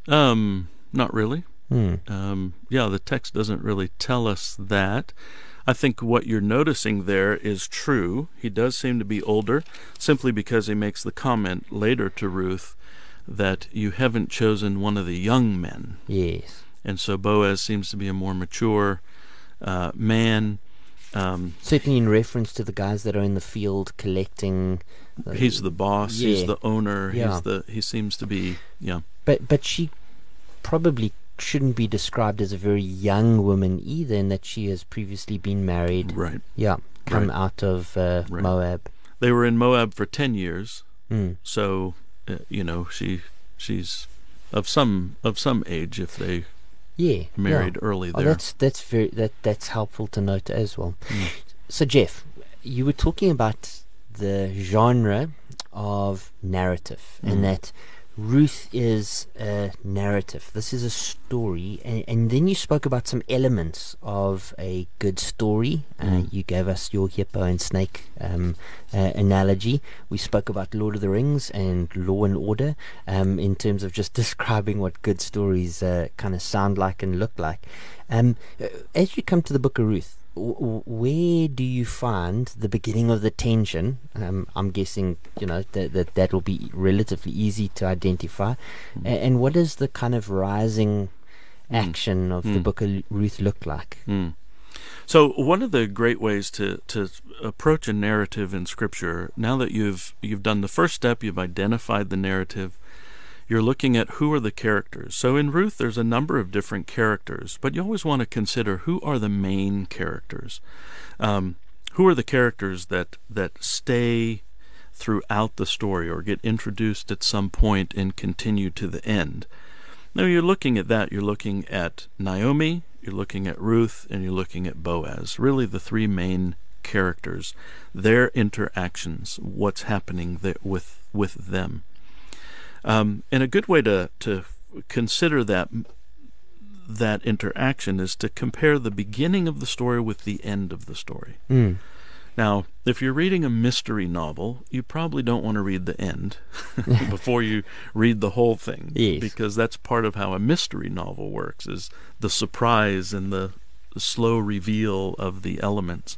Um, not really. Hmm. Um, yeah, the text doesn't really tell us that. I think what you're noticing there is true. He does seem to be older, simply because he makes the comment later to Ruth that you haven't chosen one of the young men. Yes. And so Boaz seems to be a more mature uh, man. Um, Certainly in reference to the guys that are in the field collecting. uh, he's the boss. yeah. He's the owner. Yeah. He's the. He seems to be. Yeah. But but she probably shouldn't be described as a very young woman either, in that she has previously been married. Right. Yeah, come Right. out of uh, Right. Moab. They were in Moab for ten years. Mm. So, uh, you know, she she's of some of some age if they Yeah, married Yeah. early Oh, that's that's very that that's helpful to note as well. Mm. So Jeff, you were talking about the genre of narrative, Mm. and that Ruth is a narrative. This is a story, and, and then you spoke about some elements of a good story. Uh, Mm. you gave us your hippo and snake um, uh, analogy. We spoke about Lord of the Rings and Law and Order um, in terms of just describing what good stories uh, kind of sound like and look like. Um, uh, as you come to the Book of Ruth, where do you find the beginning of the tension? Um, I'm guessing you know that that that will be relatively easy to identify. Mm. A- and what does the kind of rising Mm. action of the Mm. Book of Ruth look like? Mm. So one of the great ways to, to approach a narrative in Scripture, now that you've you've done the first step, you've identified the narrative, you're looking at who are the characters. So in Ruth, there's a number of different characters, but you always want to consider who are the main characters. Um, who are the characters that that stay throughout the story or get introduced at some point and continue to the end. Now you're looking at that. You're looking at Naomi, you're looking at Ruth, and you're looking at Boaz. Really, the three main characters, their interactions, what's happening with with them. Um, and a good way to to consider that that interaction is to compare the beginning of the story with the end of the story. Mm. Now, if you're reading a mystery novel, you probably don't want to read the end before you read the whole thing. Yes. Because that's part of how a mystery novel works is the surprise and the slow reveal of the elements.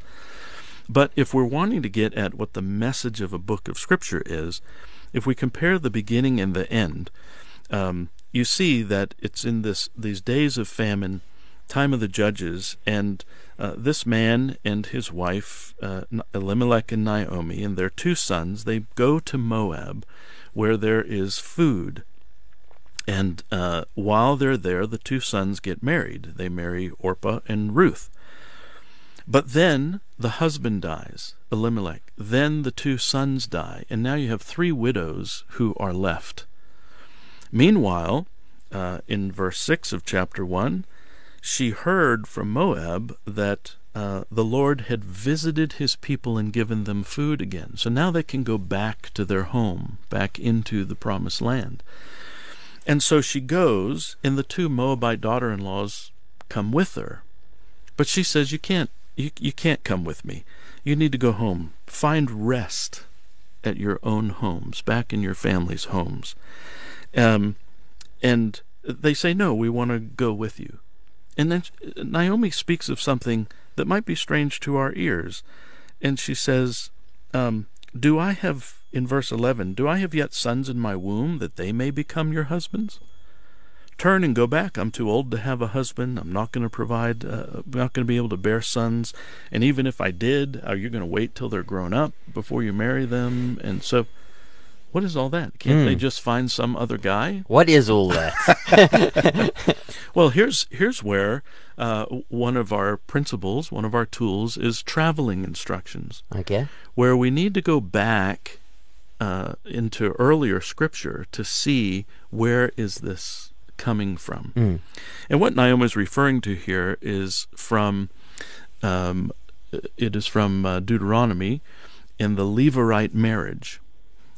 But if we're wanting to get at what the message of a book of scripture is, if we compare the beginning and the end, um, you see that it's in this these days of famine, time of the judges, and uh, this man and his wife, uh, Elimelech and Naomi, and their two sons, they go to Moab, where there is food. And uh, while they're there, the two sons get married. They marry Orpah and Ruth. But then the husband dies, Elimelech. Then the two sons die, and now you have three widows who are left. Meanwhile, uh, in verse 6 of chapter 1, she heard from Moab that uh, the Lord had visited his people and given them food again. So now they can go back to their home, back into the promised land. And so she goes, and the two Moabite daughter in laws come with her. But she says, You can't you, you can't come with me. You need to go home. Find rest at your own homes, back in your family's homes. Um, and they say, No, we want to go with you. And then Naomi speaks of something that might be strange to our ears. And she says, um, Do I have, in verse 11, do I have yet sons in my womb that they may become your husbands? Turn and go back. I'm too old to have a husband. I'm not going to provide, uh, I'm not going to be able to bear sons. And even if I did, are you going to wait till they're grown up before you marry them? And so, What is all that? Can't they Mm. just find some other guy? What is all that? Well, here's here's where uh, one of our principles, one of our tools, is traveling instructions, okay. where we need to go back uh, into earlier scripture to see where is this coming from. Mm. And what Naomi is referring to here is from, um, it is from uh, Deuteronomy in the Levirate marriage.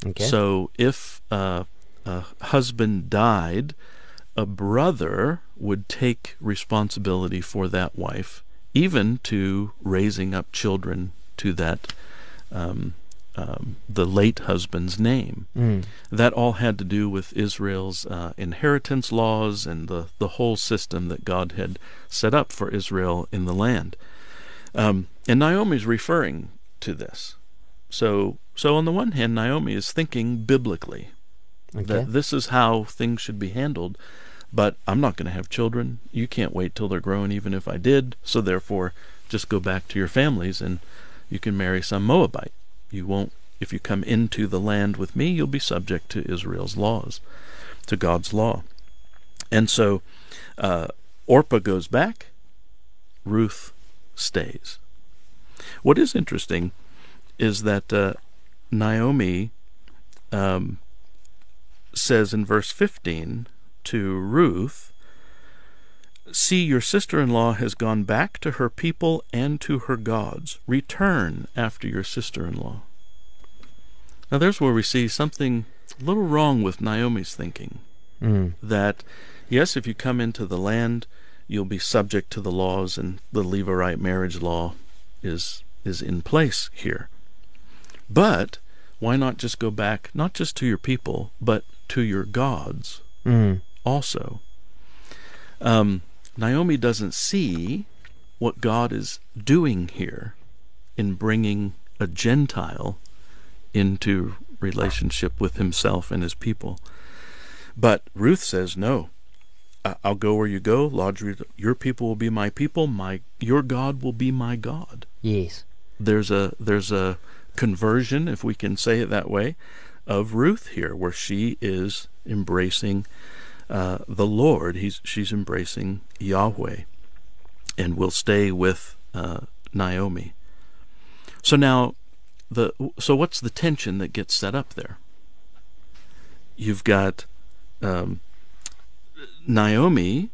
Okay. So if uh, a husband died, a brother would take responsibility for that wife, even to raising up children to that um, um, the late husband's name. Mm. That all had to do with Israel's uh, inheritance laws and the, the whole system that God had set up for Israel in the land. Um, and Naomi's referring to this. So, so on the one hand, Naomi is thinking biblically Okay. that this is how things should be handled. But I'm not going to have children. You can't wait till they're grown, even if I did. So therefore, just go back to your families and you can marry some Moabite. You won't, if you come into the land with me, you'll be subject to Israel's laws, to God's law. And so uh, Orpah goes back, Ruth stays. What is interesting is that uh, Naomi um, says in verse 15 to Ruth, See, your sister in law has gone back to her people and to her gods. Return after your sister in law. Now, there's where we see something a little wrong with Naomi's thinking. Mm. That, yes, if you come into the land, you'll be subject to the laws, and the Levirate marriage law is, is in place here. But why not just go back, not just to your people, but to your gods Mm. also? Um, Naomi doesn't see what God is doing here in bringing a Gentile into relationship with himself and his people. But Ruth says, No, I'll go where you go. Lodge your- your people will be my people. My your God will be my God Yes. there's a there's a conversion, if we can say it that way, of Ruth here, where she is embracing uh, the Lord. He's she's embracing Yahweh, and will stay with uh, Naomi. So now, the so what's the tension that gets set up there? You've got um, Naomi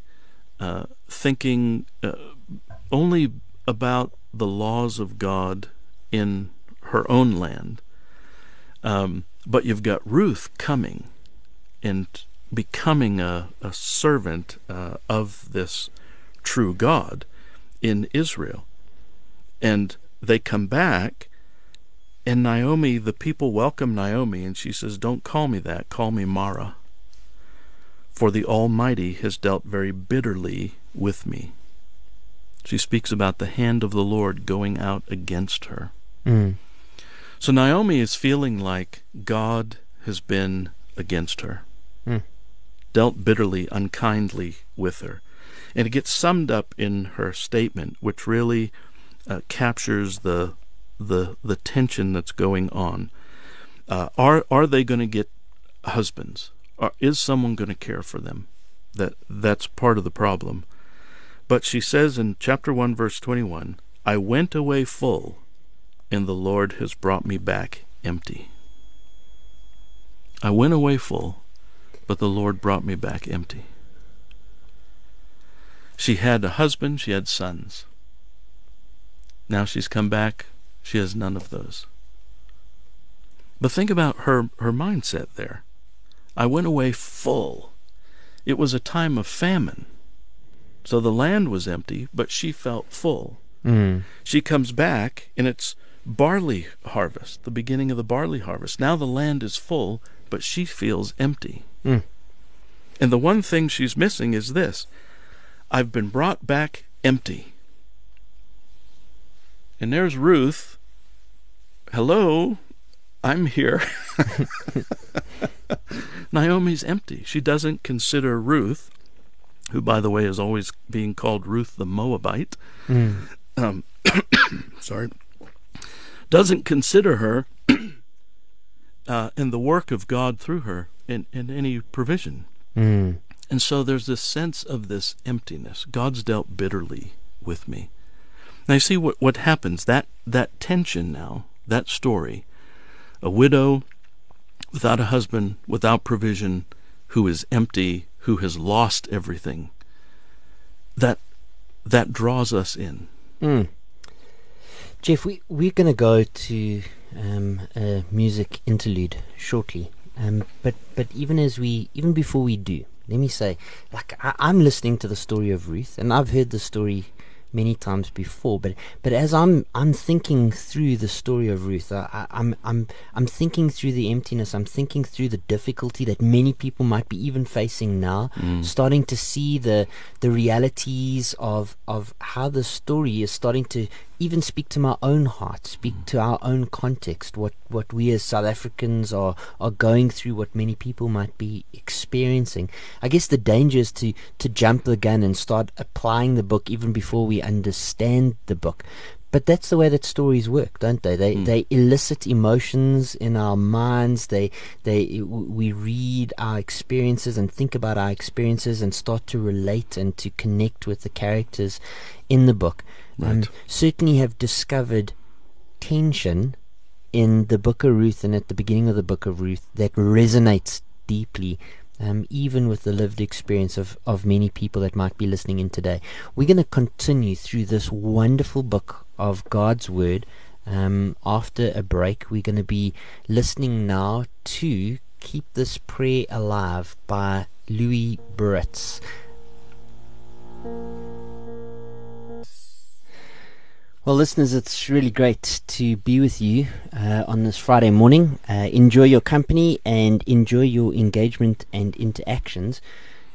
uh, thinking uh, only about the laws of God in her own land. Um, but you've got Ruth coming and becoming a, a servant uh, of this true God in Israel. And they come back, and Naomi, the people welcome Naomi, and she says, Don't call me that, call me Mara. For the Almighty has dealt very bitterly with me. She speaks about the hand of the Lord going out against her. Mm. So Naomi is feeling like God has been against her, Hmm. Dealt bitterly, unkindly with her. And it gets summed up in her statement, which really uh, captures the, the, the tension that's going on. Uh, are, are they going to get husbands? Or is someone going to care for them? That, that's part of the problem. But she says in chapter 1, verse 21, I went away full, and the Lord has brought me back empty. I went away full, but the Lord brought me back empty. She had a husband, she had sons. Now she's come back, she has none of those. But think about her, her mindset there. I went away full. It was a time of famine. So the land was empty, but she felt full. Mm. She comes back, and it's barley harvest, the beginning of the barley harvest. Now the land is full, but she feels empty. Mm. And the one thing she's missing is this I've been brought back empty. And there's Ruth. Hello, I'm here. Naomi's empty. She doesn't consider Ruth, who, by the way, is always being called Ruth the Moabite, Mm. um, sorry, doesn't consider her uh, in the work of God through her in, in any provision. Mm. And so there's this sense of this emptiness. God's dealt bitterly with me. Now you see what, what happens, that, that tension now, that story, a widow without a husband, without provision, who is empty, who has lost everything, that, that draws us in. Mm. Jeff, we, we're going to go to um, a music interlude shortly. Um, but but even as we even before we do, let me say, like I, I'm listening to the story of Ruth, and I've heard the story many times before. But but as I'm I'm thinking through the story of Ruth, I, am I'm, I'm I'm thinking through the emptiness. I'm thinking through the difficulty that many people might be even facing now. Mm. Starting to see the the realities of of how the story is starting to even speak to my own heart, speak mm. to our own context, what, what we as South Africans are, are going through, what many people might be experiencing. I guess the danger is to, to jump the gun and start applying the book even before we understand the book. But that's the way that stories work, don't they? They mm. they elicit emotions in our minds. They they we read our experiences and think about our experiences and start to relate and to connect with the characters in the book. Right. Um, certainly have discovered tension in the Book of Ruth and at the beginning of the Book of Ruth that resonates deeply um, even with the lived experience of, of many people that might be listening in today. We're going to continue through this wonderful book of God's Word. Um, after a break, we're going to be listening now to Keep This Prayer Alive by Louis Buritz. Well, listeners, it's really great to be with you uh, on this Friday morning. Uh, enjoy your company and enjoy your engagement and interactions.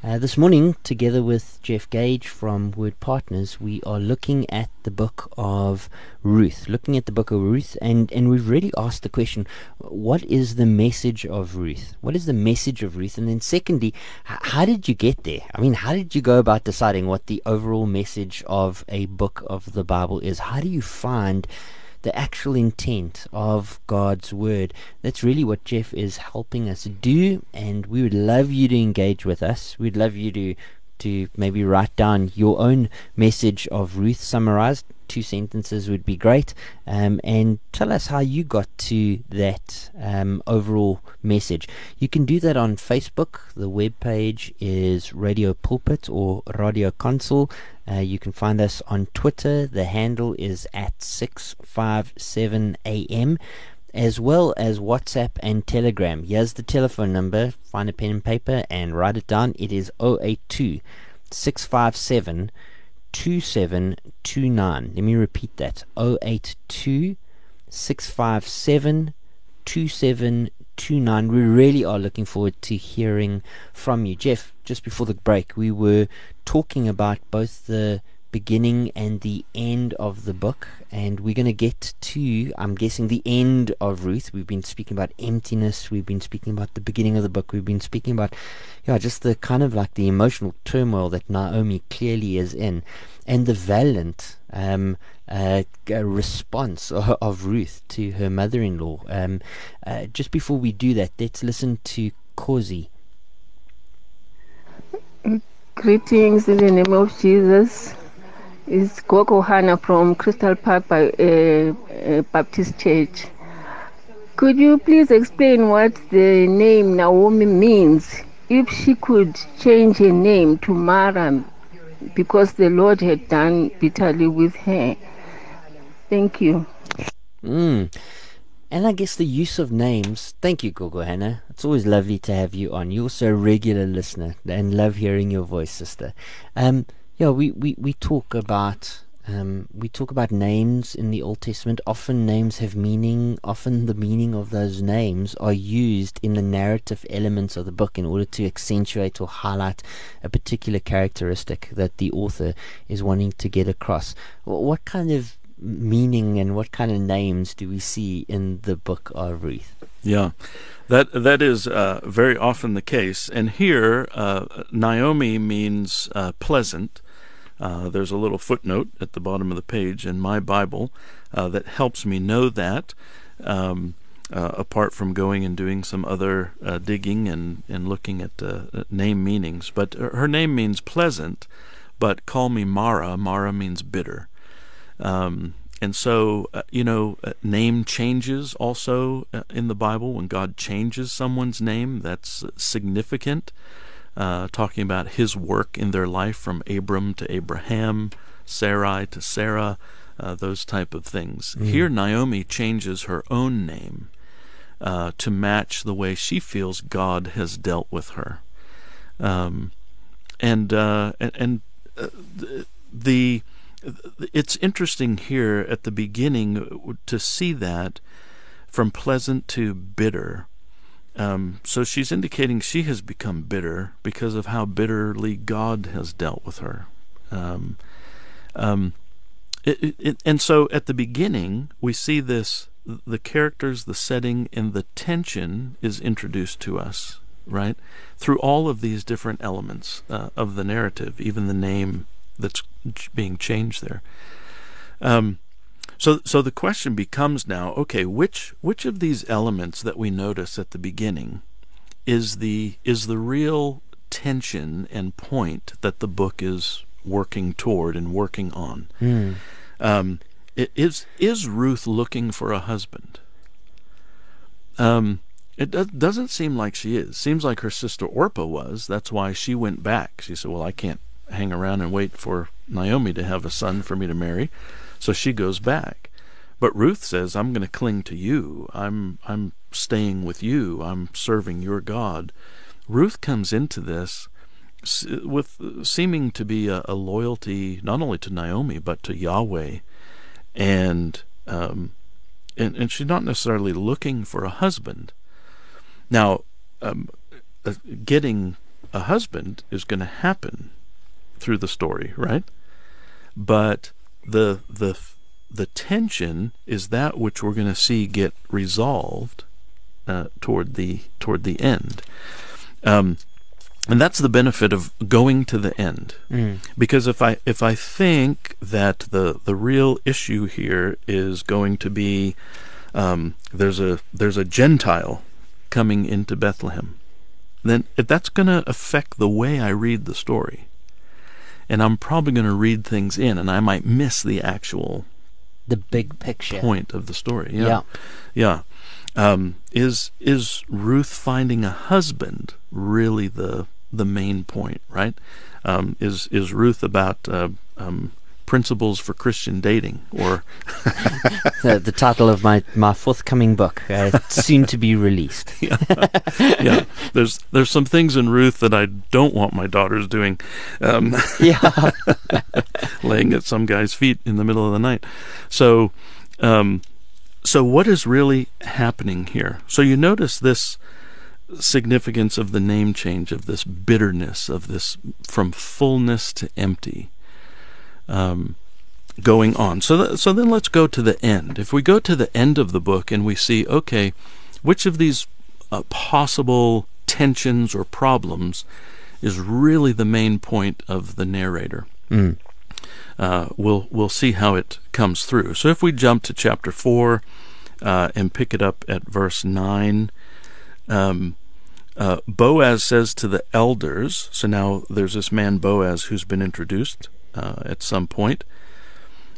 Uh, this morning, together with Jeff Gage from Word Partners, we are looking at the book of Ruth, looking at the book of Ruth, and, and we've really asked the question what is the message of Ruth? What is the message of Ruth? And then, secondly, h- how did you get there? I mean, how did you go about deciding what the overall message of a book of the Bible is? How do you find the actual intent of God's word. That's really what Jeff is helping us do, and we would love you to engage with us. We'd love you to to maybe write down your own message of Ruth summarized. Two sentences would be great. Um, and tell us how you got to that um, overall message. You can do that on Facebook. The web page is Radio Pulpit or Radio Kansel. Uh, you can find us on Twitter. The handle is at 657am as well as WhatsApp and Telegram. Here's the telephone number. Find a pen and paper and write it down. It is 082 657 2729. Let me repeat that 082 657 2729. We really are looking forward to hearing from you. Jeff, just before the break, we were talking about both the beginning and the end of the book. And we're going to get to, I'm guessing, the end of Ruth. We've been speaking about emptiness. We've been speaking about the beginning of the book. We've been speaking about, yeah, just the kind of like the emotional turmoil that Naomi clearly is in. And the valiant um, uh, response of, of, Ruth to her mother in law. Um, uh, just before we do that, let's listen to Kozi. Greetings in the name of Jesus. It's Gogo Hannah from Crystal Park uh, uh, Baptist Church. Could you please explain what the name Naomi means? If she could change her name to Mara because the Lord had done bitterly with her. Thank you. Mm. And I guess the use of names. Thank you, Gogo Hannah. It's always lovely to have you on. You're also a regular listener and love hearing your voice, sister. Um, yeah, we, we, we talk about um, we talk about names in the Old Testament. Often names have meaning. Often the meaning of those names are used in the narrative elements of the book in order to accentuate or highlight a particular characteristic that the author is wanting to get across. What kind of meaning and what kind of names do we see in the book of Ruth? Yeah, that that is uh, very often the case. And here, uh, Naomi means uh, pleasant. Uh, there's a little footnote at the bottom of the page in my Bible uh, that helps me know that. Um, uh, apart from going and doing some other uh, digging and, and looking at uh, name meanings. But her name means pleasant, but call me Mara. Mara means bitter. Um, and so, uh, you know, uh, name changes also uh, in the Bible. When God changes someone's name, that's significant. Talking about his work in their life from Abram to Abraham, Sarai to Sarah, those type of things. Mm. Here, Naomi changes her own name uh, to match the way she feels God has dealt with her. Um, and, uh, and and uh, the it's interesting here at the beginning to see that from pleasant to bitter. Um, so she's indicating she has become bitter because of how bitterly God has dealt with her. Um, um, it, it, and so at the beginning, we see this the characters, the setting, and the tension is introduced to us, right? Through all of these different elements uh, of the narrative, even the name that's being changed there. Um, so, so the question becomes now: Okay, which which of these elements that we notice at the beginning is the is the real tension and point that the book is working toward and working on? Mm. Um, is is Ruth looking for a husband? Um, it do, doesn't seem like she is. Seems like her sister Orpah was. That's why she went back. She said, "Well, I can't hang around and wait for Naomi to have a son for me to marry," so she goes back. But Ruth says, "I'm going to cling to you. I'm I'm staying with you. I'm serving your God." Ruth comes into this with seeming to be a, a loyalty not only to Naomi but to Yahweh and um, and, and she's not necessarily looking for a husband. Now, um, uh, getting a husband is going to happen through the story, right? But the the the tension is that which we're going to see get resolved uh, toward the toward the end. Um, and that's the benefit of going to the end mm. because if i if i think that the the real issue here is going to be um, there's a there's a gentile coming into bethlehem then that's going to affect the way i read the story and i'm probably going to read things in and i might miss the actual the big picture point of the story yeah yeah, yeah. Um, is is Ruth finding a husband really the the main point, right? Um, is is Ruth about uh, um, principles for Christian dating, or the, the, title of my, my forthcoming book, uh, soon to be released? yeah. yeah, there's there's some things in Ruth that I don't want my daughters doing. Um, yeah, laying at some guy's feet in the middle of the night. So, um, so what is really happening here? So you notice this significance of the name change, of this bitterness, of this from fullness to empty um, going on. So, th- so then let's go to the end. If we go to the end of the book and we see, okay, which of these uh, possible tensions or problems is really the main point of the narrator? Mm. Uh, we'll we'll see how it comes through. So if we jump to chapter four uh, and pick it up at verse nine, um, uh, Boaz says to the elders, so now there's this man Boaz who's been introduced uh, at some point.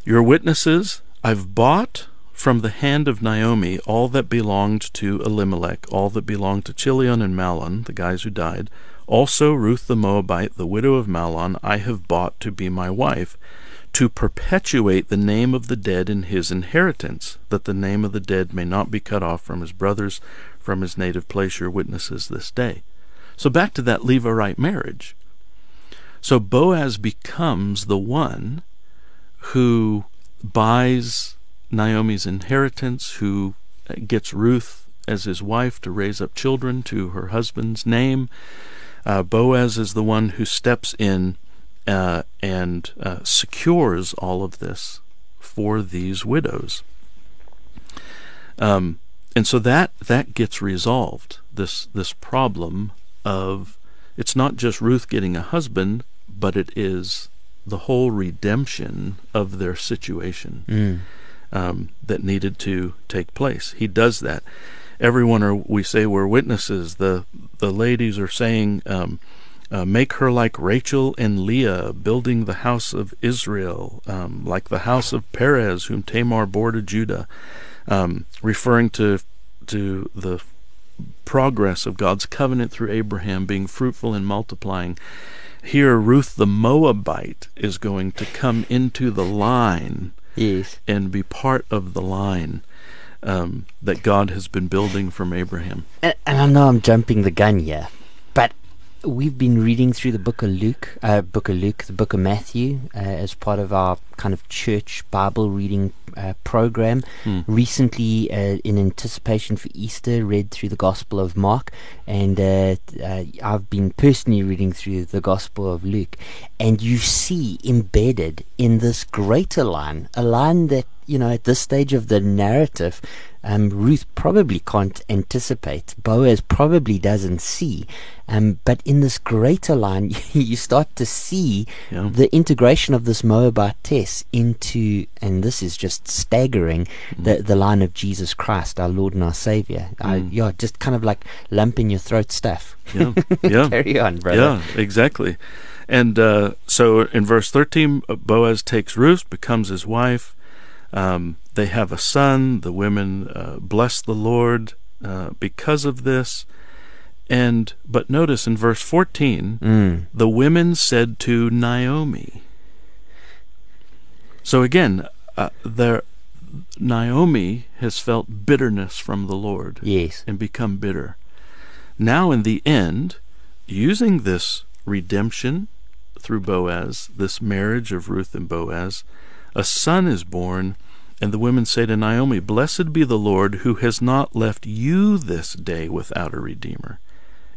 Your witnesses, I've bought from the hand of Naomi all that belonged to Elimelech, all that belonged to Chilion and Mahlon, the guys who died. Also Ruth the Moabite, the widow of Mahlon, I have bought to be my wife, to perpetuate the name of the dead in his inheritance, that the name of the dead may not be cut off from his brothers from his native place, your witnesses this day. So back to that Levirate marriage. So Boaz becomes the one who buys Naomi's inheritance, who gets Ruth as his wife to raise up children to her husband's name. Uh, Boaz is the one who steps in uh, and uh, secures all of this for these widows. Um, and so that that gets resolved. This this problem of it's not just Ruth getting a husband, but it is the whole redemption of their situation. Mm. um, that needed to take place. He does that. Everyone are we say we're witnesses. The the ladies are saying. Um, uh, make her like Rachel and Leah, building the house of Israel, um, like the house of Perez, whom Tamar bore to Judah, um, referring to to the progress of God's covenant through Abraham being fruitful and multiplying. Here, Ruth the Moabite is going to come into the line Yes. and be part of the line um, that God has been building from Abraham. And, and I know I'm jumping the gun here, we've been reading through the book of Luke, uh, book of Luke, the book of Matthew, uh, as part of our kind of church Bible reading uh, program. Recently, uh, in anticipation for Easter, read through the Gospel of Mark, and uh, uh, I've been personally reading through the Gospel of Luke, and you see embedded in this greater line, a line that you know at this stage of the narrative um, Ruth probably can't anticipate. Boaz probably doesn't see. Um, but in this greater line, you start to see Yeah. the integration of this Moabitess into, and this is just staggering, the, the line of Jesus Christ, our Lord and our Savior. I, yeah, just kind of like lump in your throat stuff. Yeah, yeah. Carry on, brother. Yeah, exactly. And uh, so in verse 13, uh, Boaz takes Ruth, becomes his wife. Um, they have a son. The women uh, bless the Lord uh, because of this. And but notice in verse 14, Mm. the women said to Naomi. So again, uh, there Naomi has felt bitterness from the Lord Yes. and become bitter. Now, in the end, using this redemption through Boaz, this marriage of Ruth and Boaz, a son is born, and the women say to Naomi, Blessed be the Lord who has not left you this day without a redeemer,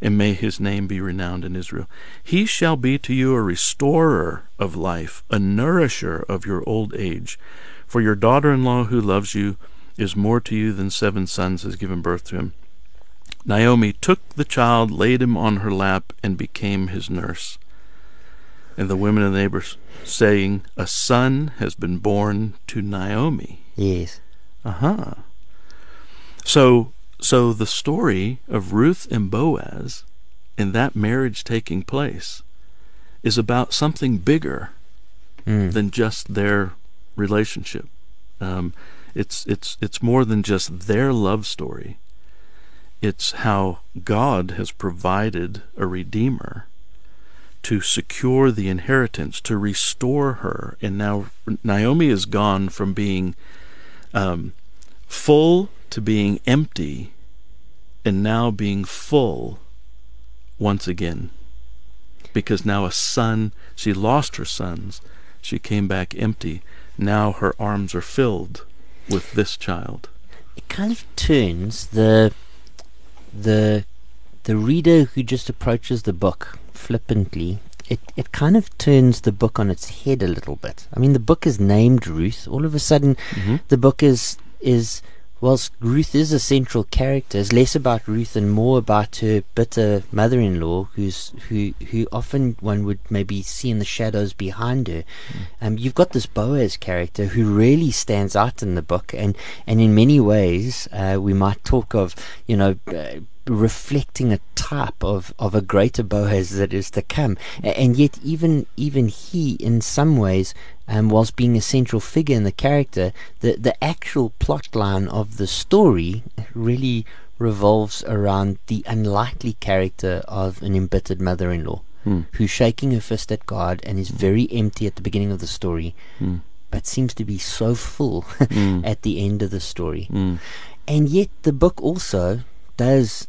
and may his name be renowned in Israel. He shall be to you a restorer of life, a nourisher of your old age. For your daughter in law who loves you is more to you than seven sons has given birth to him. Naomi took the child, laid him on her lap, and became his nurse. And the women of the neighbors saying, A son has been born to Naomi. Yes. Uh huh. So, so the story of Ruth and Boaz and that marriage taking place is about something bigger Mm. than just their relationship. Um, it's it's it's more than just their love story. It's how God has provided a redeemer to secure the inheritance, to restore her, and now Naomi is gone from being um, full to being empty, and now being full once again. Because now a son, she lost her sons, she came back empty. Now her arms are filled with this child. it kind of turns the the the reader who just approaches the book flippantly it, it kind of turns the book on its head a little bit. I mean, the book is named Ruth. All of a sudden, the book is is whilst Ruth is a central character, is less about Ruth and more about her bitter mother-in-law, who's who who often one would maybe see in the shadows behind her. Um, you've got this Boaz character who really stands out in the book, and and in many ways, uh, we might talk of you know. Uh, reflecting a type of, of a greater Boaz that is to come, and yet even even he, in some ways, um, whilst being a central figure in the character, the the actual plot line of the story really revolves around the unlikely character of an embittered mother-in-law Hmm. who's shaking her fist at God and is very empty at the beginning of the story, Hmm. but seems to be so full Mm. at the end of the story. Mm. And yet the book also does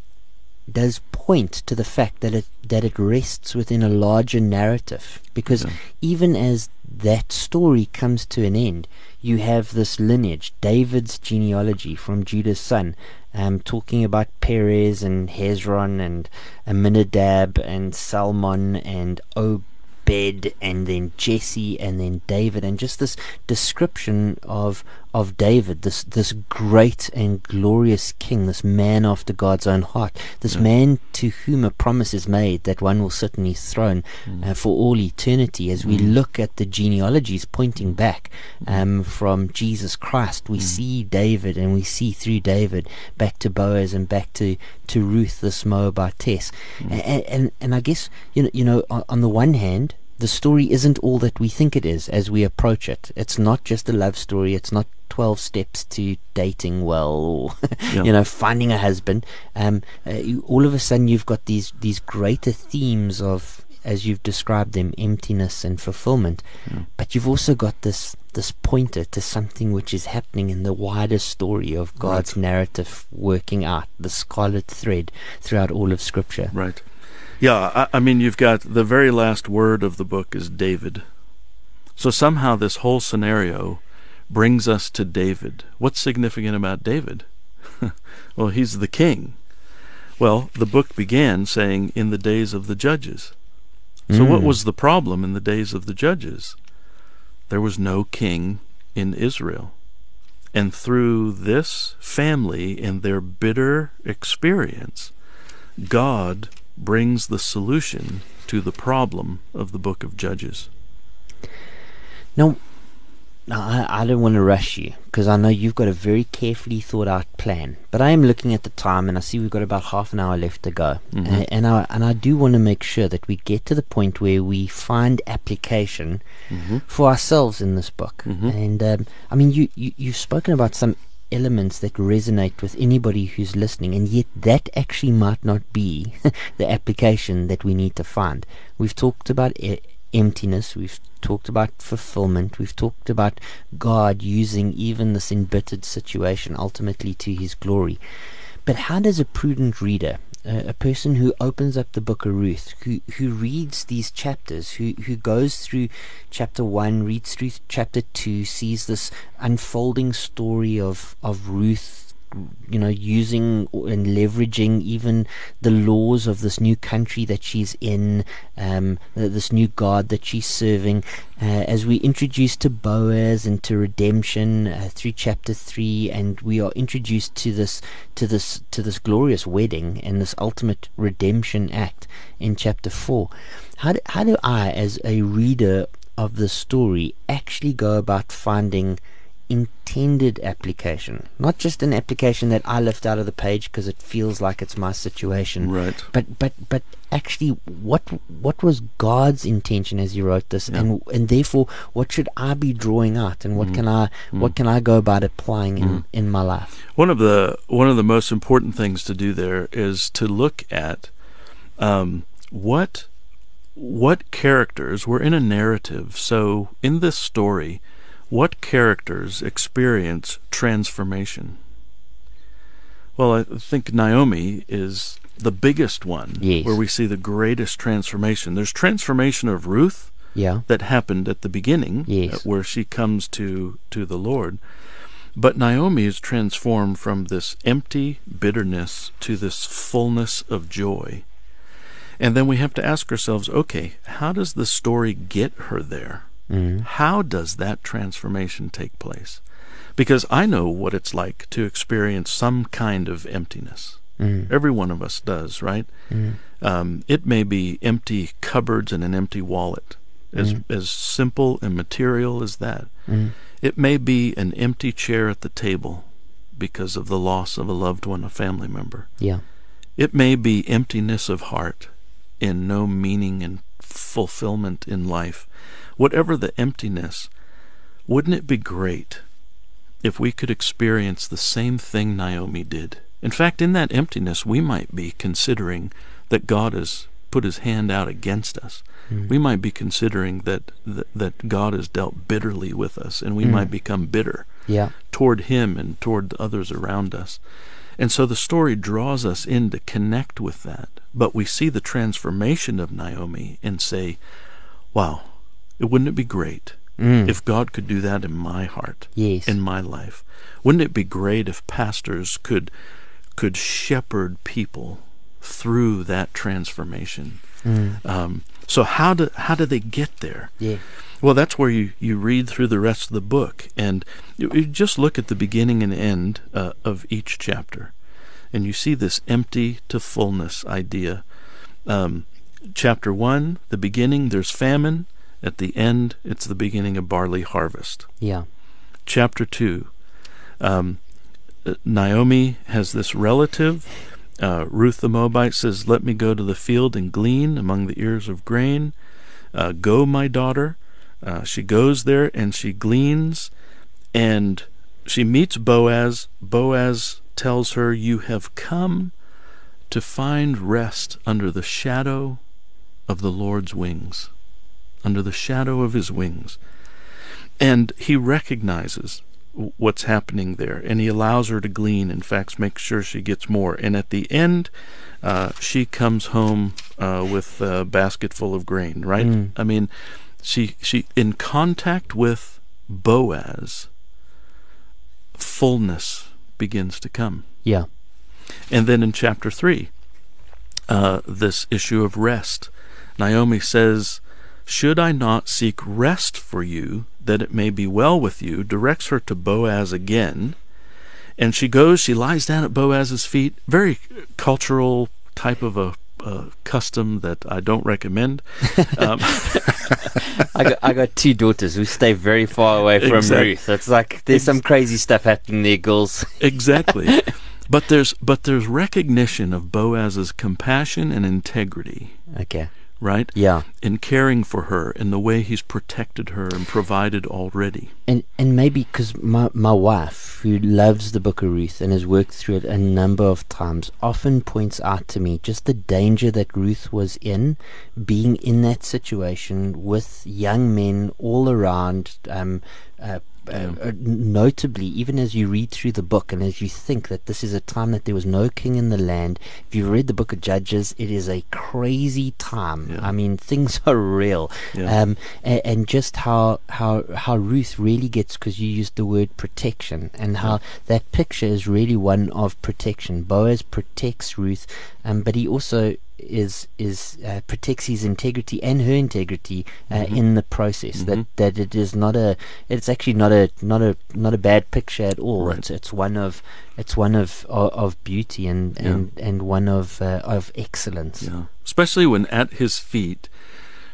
does point to the fact that it that it rests within a larger narrative because Yeah. even as that story comes to an end you have this lineage David's genealogy from Judah's son um, talking about Perez and Hezron and Aminadab and Salmon and Obed and then Jesse and then David and just this description of of David, this this great and glorious king, this man after God's own heart, this man to whom a promise is made that one will sit on his throne mm. uh, for all eternity. As we mm. look at the genealogies pointing back mm. um, from Jesus Christ, we see David, and we see through David back to Boaz and back to, to Ruth, this Moabitess. And, and and I guess you know you know on, on the one hand. The story isn't all that we think it is as we approach it. It's not just a love story. It's not 12 steps to dating well or Yeah. you know finding a husband um, uh, you, all of a sudden you've got these these greater themes of as you've described them emptiness and fulfillment but you've also got this this pointer to something which is happening in the wider story of God's narrative working out the scarlet thread throughout all of scripture Right. Yeah, I, I mean, you've got the very last word of the book is David. So somehow this whole scenario brings us to David. What's significant about David? well, he's the king. Well, the book began saying, in the days of the judges. So what Mm. was the problem in the days of the judges? There was no king in Israel. And through this family and their bitter experience, God brings the solution to the problem of the book of Judges. Now, now I, I don't want to rush you because I know you've got a very carefully thought out plan. But I am looking at the time and I see we've got about half an hour left to go. Mhm. And, and I and I do want to make sure that we get to the point where we find application Mm-hmm. for ourselves in this book. Mhm. And um, I mean, you, you you've spoken about some elements that resonate with anybody who's listening, and yet that actually might not be the application that we need to find. We've talked about e- emptiness. We've talked about fulfillment. We've talked about God using even this embittered situation ultimately to His glory. But how does a prudent reader, a, a person who opens up the book of Ruth, who who reads these chapters, who who goes through chapter one, reads through chapter two, sees this unfolding story of of Ruth, you know, using and leveraging even the laws of this new country that she's in, um, this new God that she's serving, uh, as we introduce to Boaz and to redemption uh, through chapter three, and we are introduced to this to this to this glorious wedding and this ultimate redemption act in chapter four. How do, how do I, as a reader of the story, actually go about finding intended application, not just an application that I lift out of the page because it feels like it's my situation, Right. but but but actually what what was God's intention as he wrote this Yeah. and and therefore what should I be drawing out and what Mm. can I what Mm. can I go about applying in, Mm. in my life One of the one of the most important things to do there is to look at um, what what characters were in a narrative. So in this story, what characters experience transformation? Well, I think Naomi is the biggest one Yes. where we see the greatest transformation. There's transformation of Ruth yeah that happened at the beginning, Yes. uh, where she comes to to the Lord. But Naomi is transformed from this empty bitterness to this fullness of joy. And then we have to ask ourselves, okay, how does the story get her there? Mm. How does that transformation take place? Because I know what it's like to experience some kind of emptiness. Mm. Every one of us does, right? Mm. Um, it may be empty cupboards and an empty wallet, as Mm. as simple and material as that. Mm. It may be an empty chair at the table because of the loss of a loved one, a family member. yeah It may be emptiness of heart and no meaning and fulfillment in life. Whatever the emptiness, wouldn't it be great if we could experience the same thing Naomi did? In fact, in that emptiness, we might be considering that God has put his hand out against us. Mm. We might be considering that, that, that God has dealt bitterly with us, and we Mm. might become bitter yeah toward him and toward others around us. And so the story draws us in to connect with that. But we see the transformation of Naomi and say, wow, it wouldn't it be great mm. if God could do that in my heart, yes in my life? Wouldn't it be great if pastors could could shepherd people through that transformation? mm. Um, so how do how do they get there? yeah Well, that's where you, you read through the rest of the book, and you, you just look at the beginning and end uh, of each chapter, and you see this empty to fullness idea. Um, chapter 1, the beginning, there's famine. At the end, it's the beginning of barley harvest. Yeah. Chapter 2, um, uh, Naomi has this relative. Uh, Ruth the Moabite says, Let me go to the field and glean among the ears of grain. Uh, go, my daughter. Uh, she goes there and she gleans, and she meets Boaz. Boaz tells her, You have come to find rest under the shadow of the Lord's wings. Under the shadow of his wings. And he recognizes what's happening there, and he allows her to glean. In fact, makes sure she gets more. And at the end, uh, she comes home uh, with a basket full of grain. Right? Mm. I mean, she she in contact with Boaz, fullness begins to come. Yeah. And then in chapter three, uh, this issue of rest, Naomi says. Should I not seek rest for you, that it may be well with you? Directs her to Boaz again. And she goes, she lies down at Boaz's feet. Very cultural type of a, a custom that I don't recommend. Um, I got I got two daughters who stay very far away from Exact- Ruth. It's like there's some crazy stuff happening there, girls. exactly. But there's but there's recognition of Boaz's compassion and integrity, Okay. Right? Yeah. In caring for her in the way he's protected her and provided already. And and maybe because my my wife, who loves the Book of Ruth and has worked through it a number of times, often points out to me just the danger that Ruth was in, being in that situation with young men all around. Um, uh, uh, uh, notably, even as you read through the book and as you think that this is a time that there was no king in the land, if you've read the book of Judges, it is a crazy time. Yeah. I mean, things are real. Yeah. Um, and, and just how how how Ruth really gets because you used the word protection and how that picture is really one of protection. Boaz protects Ruth, um, but he also is is uh, protects his integrity and her integrity uh, in the process. That that it is not a it's actually not a not a not a bad picture at all. Right. It's it's one of it's one of of, of beauty and Yeah. and and one of uh, of excellence. Yeah. Especially when at his feet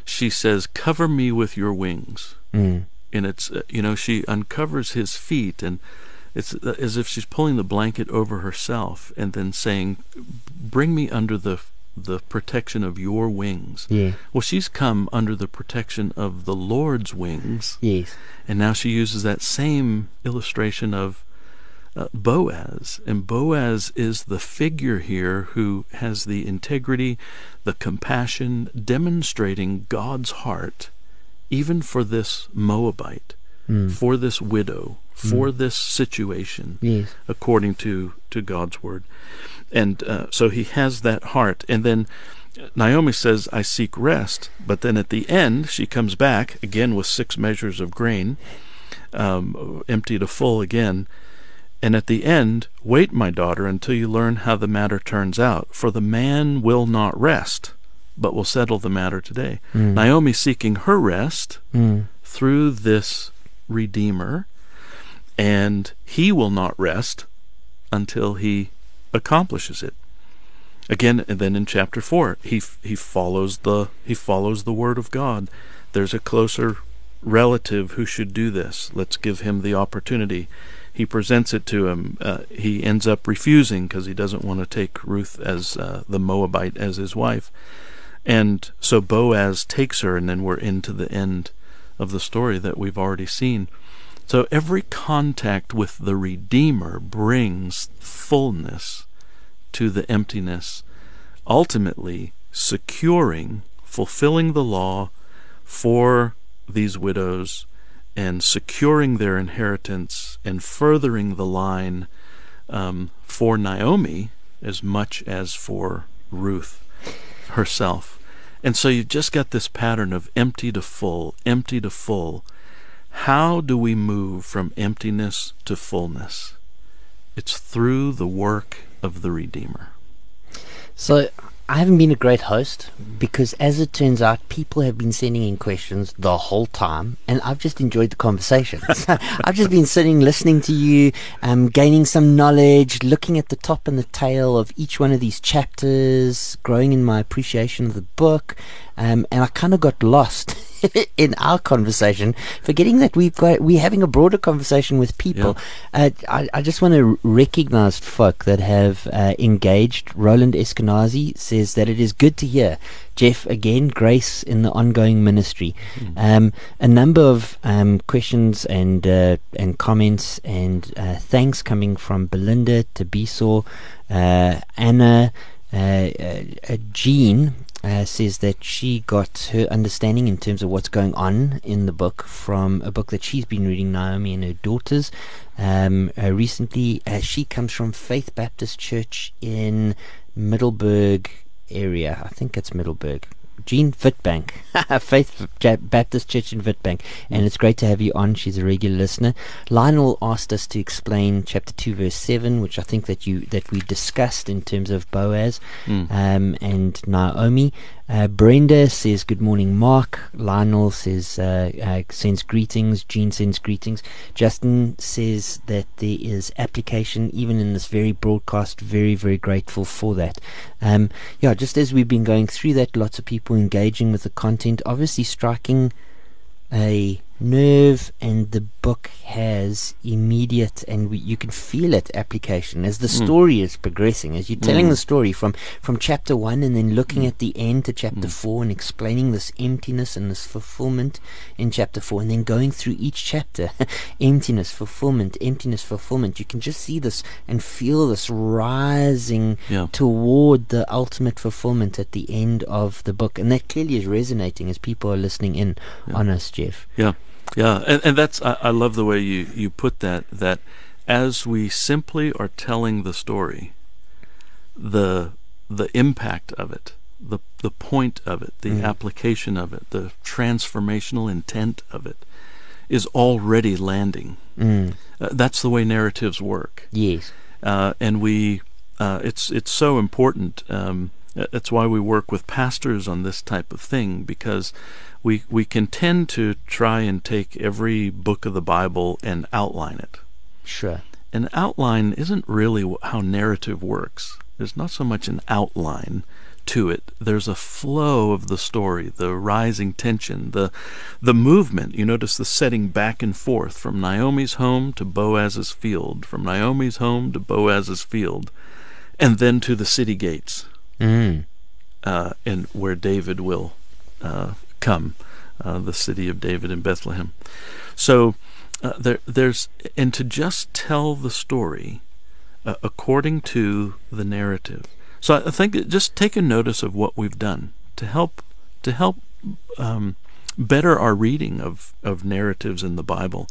she says, "Cover me with your wings." Mm. and it's uh, you know she uncovers his feet and it's uh, as if she's pulling the blanket over herself and then saying bring me under the the protection of your wings Yeah. well she's come under the protection of the lord's wings Yes. and now she uses that same illustration of uh, Boaz. And Boaz is the figure here who has the integrity, the compassion, demonstrating God's heart, even for this Moabite, Mm. for this widow, for this situation, Yes. according to, to God's word. And uh, so he has that heart. And then Naomi says, I seek rest. But then at the end, she comes back again with six measures of grain, um, empty to full again. And at the end, wait, my daughter, until you learn how the matter turns out. For the man will not rest, but will settle the matter today. Mm. Naomi seeking her rest Mm. through this Redeemer, and he will not rest until he accomplishes it. Again, and then in chapter four, he he follows the he follows the word of God. There's a closer relative who should do this. Let's give him the opportunity. He presents it to him. Uh, he ends up refusing because he doesn't want to take Ruth as uh, the Moabite as his wife. And so Boaz takes her, and then we're into the end of the story that we've already seen. So every contact with the Redeemer brings fullness to the emptiness, ultimately securing, fulfilling the law for these widows and securing their inheritance and furthering the line um, for Naomi as much as for Ruth herself. And so you've just got this pattern of empty to full, empty to full. How do we move from emptiness to fullness? It's through the work of the Redeemer. So I haven't been a great host because, as it turns out, people have been sending in questions the whole time, and I've just enjoyed the conversation. I've just been sitting, listening to you, um, gaining some knowledge, looking at the top and the tail of each one of these chapters, growing in my appreciation of the book, um, and I kind of got lost in our conversation, forgetting that we've got we're having a broader conversation with people. Yeah. Uh, I, I, just want to recognize folk that have uh, engaged. Roland Eskenazi says that it is good to hear. Jeff, again, grace in the ongoing ministry. Mm. Um, a number of um, questions and uh, and comments and uh, thanks coming from Belinda, Tabiso, uh, Anna, uh, Jean uh, says that she got her understanding in terms of what's going on in the book from a book that she's been reading, Naomi and her daughters. Um, uh, recently, uh, she comes from Faith Baptist Church in Middleburg area. I think it's Middelburg. Jean Witbank, Faith Baptist Church in Witbank, and it's great to have you on. She's a regular listener. Lionel asked us to explain chapter two, verse seven, which I think that you that we discussed in terms of Boaz mm. um, and Naomi. Uh, Brenda says, Good morning, Mark. Lionel says, uh, uh, sends greetings. Jean sends greetings. Justin says that there is application even in this very broadcast. Very, very grateful for that. Um, yeah, just as we've been going through that, lots of people engaging with the content, obviously striking a nerve and the book has immediate and we, you can feel it application as the mm. story is progressing as you're telling mm. the story from from chapter 1 and then looking mm. at the end to chapter mm. 4 and explaining this emptiness and this fulfillment in chapter 4 and then going through each chapter emptiness fulfillment emptiness fulfillment you can just see this and feel this rising yeah. toward the ultimate fulfillment at the end of the book and that clearly is resonating as people are listening in yeah. on us Jeff yeah yeah, and, and that's I, I love the way you, you put that. That as we simply are telling the story, the the impact of it, the the point of it, the mm. application of it, the transformational intent of it, is already landing. Mm. Uh, that's the way narratives work. Yes, uh, and we uh, it's it's so important. Um, that's why we work with pastors on this type of thing because we we can tend to try and take every book of the Bible and outline it. Sure. An outline isn't really how narrative works. There's not so much an outline to it. There's a flow of the story, the rising tension, the the movement. You notice the setting back and forth from Naomi's home to Boaz's field, from Naomi's home to Boaz's field, and then to the city gates, mm. uh, and where David will uh, come, uh, the city of David in Bethlehem. So uh, there, there's and to just tell the story uh, according to the narrative. So I think just take a notice of what we've done to help to help um, better our reading of of narratives in the Bible.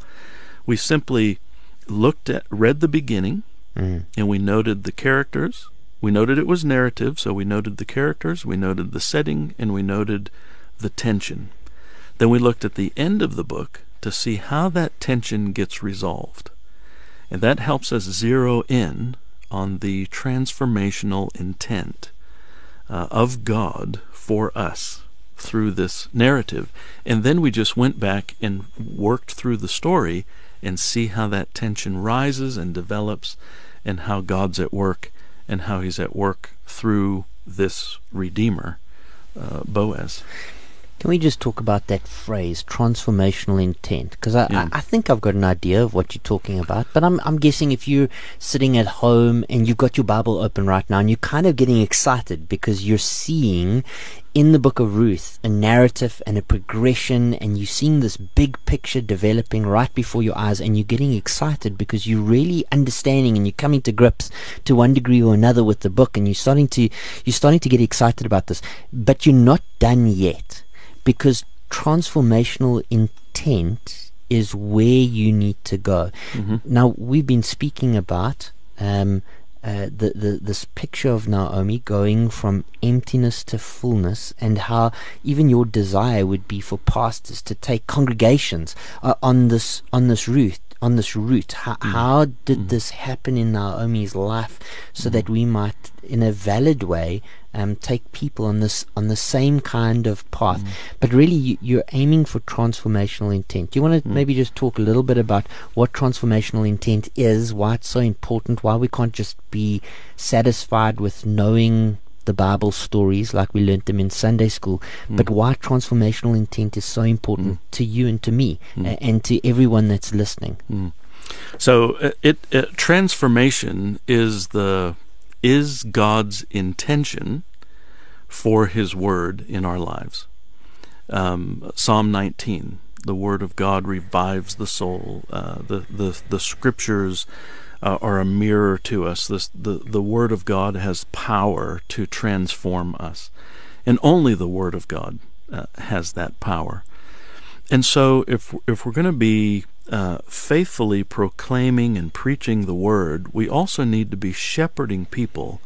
We simply looked at read the beginning, mm. and we noted the characters. We noted it was narrative, so we noted the characters, we noted the setting, and we noted the tension. Then we looked at the end of the book to see how that tension gets resolved. And that helps us zero in on the transformational intent uh, of God for us through this narrative. And then we just went back and worked through the story and see how that tension rises and develops and how God's at work and how He's at work through this Redeemer, uh, Boaz. Can we just talk about that phrase, transformational intent? Because I, yeah. I, I, think I've got an idea of what you're talking about, but I'm, I'm guessing if you're sitting at home and you've got your Bible open right now and you're kind of getting excited because you're seeing in the book of Ruth a narrative and a progression, and you're seeing this big picture developing right before your eyes, and you're getting excited because you're really understanding and you're coming to grips to one degree or another with the book, and you're starting to you're starting to get excited about this, but you're not done yet because transformational intent is where you need to go. Mm-hmm. Now, we've been speaking about um, uh, the, the this picture of Naomi going from emptiness to fullness, and how even your desire would be for pastors to take congregations uh, on this on this route on this route. How, mm. how did mm. this happen in Naomi's life so mm. that we might, in a valid way, um, take people on this on the same kind of path. Mm. But really, you, are aiming for transformational intent. Do you want to mm. maybe just talk a little bit about what transformational intent is, why it's so important, why we can't just be satisfied with knowing the Bible stories like we learnt them in Sunday school, mm. but why transformational intent is so important mm. to you and to me uh, and to everyone that's listening. Mm. So uh, it, it uh, transformation is the is God's intention for His Word in our lives. Um, Psalm 19, the Word of God revives the soul. Uh, the, the the Scriptures uh, are a mirror to us. This, the the Word of God has power to transform us, and only the Word of God uh, has that power. And so, if if we're going to be uh, faithfully proclaiming and preaching the word, we also need to be shepherding people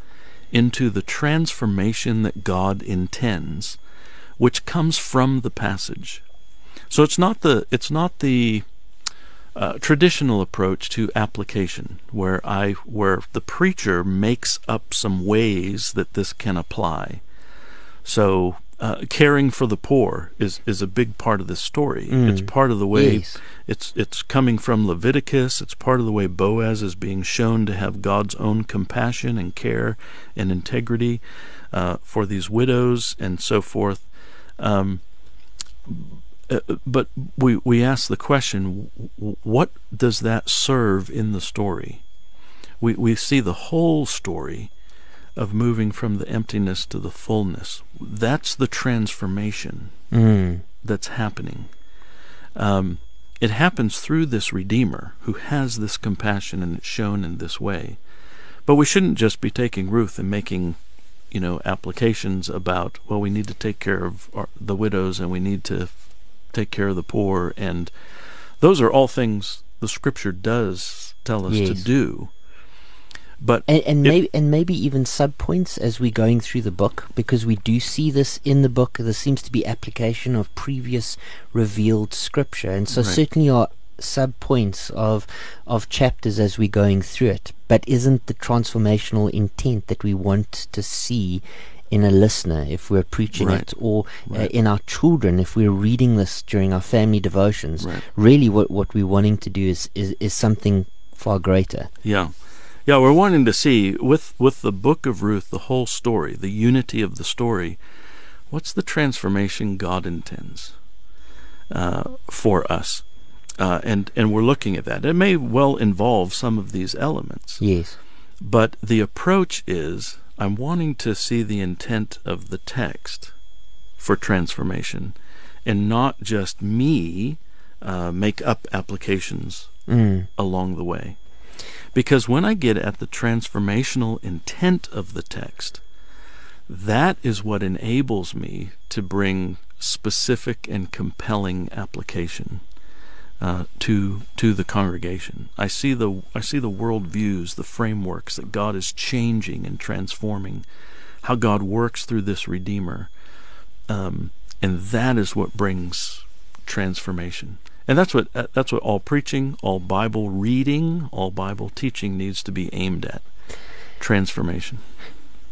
into the transformation that God intends, which comes from the passage. So it's not the it's not the uh, traditional approach to application, where I where the preacher makes up some ways that this can apply. So uh, caring for the poor is, is a big part of this story. Mm. It's part of the way yes. it's it's coming from Leviticus. It's part of the way Boaz is being shown to have God's own compassion and care and integrity uh, for these widows and so forth. Um, uh, but we we ask the question: What does that serve in the story? We we see the whole story of moving from the emptiness to the fullness. That's the transformation mm. that's happening. Um, it happens through this Redeemer who has this compassion and it's shown in this way. But we shouldn't just be taking Ruth and making, you know, applications about, well, we need to take care of our, the widows and we need to take care of the poor. And those are all things the Scripture does tell us yes. to do. But and, and maybe and maybe even subpoints as we're going through the book, because we do see this in the book. There seems to be application of previous revealed scripture, and so right. certainly are subpoints of of chapters as we're going through it. But isn't the transformational intent that we want to see in a listener if we're preaching right. it, or uh, right. uh, in our children if we're reading this during our family devotions? Right. Really, what what we're wanting to do is, is is something far greater. Yeah. Yeah, we're wanting to see with with the book of Ruth, the whole story, the unity of the story. What's the transformation God intends uh, for us? Uh, and and we're looking at that. It may well involve some of these elements. Yes. But the approach is I'm wanting to see the intent of the text for transformation, and not just me uh, make up applications mm. along the way. Because when I get at the transformational intent of the text, that is what enables me to bring specific and compelling application uh, to to the congregation. I see the I see the world views, the frameworks that God is changing and transforming, how God works through this Redeemer, um, and that is what brings transformation. And that's what uh, that's what all preaching, all Bible reading, all Bible teaching needs to be aimed at. Transformation.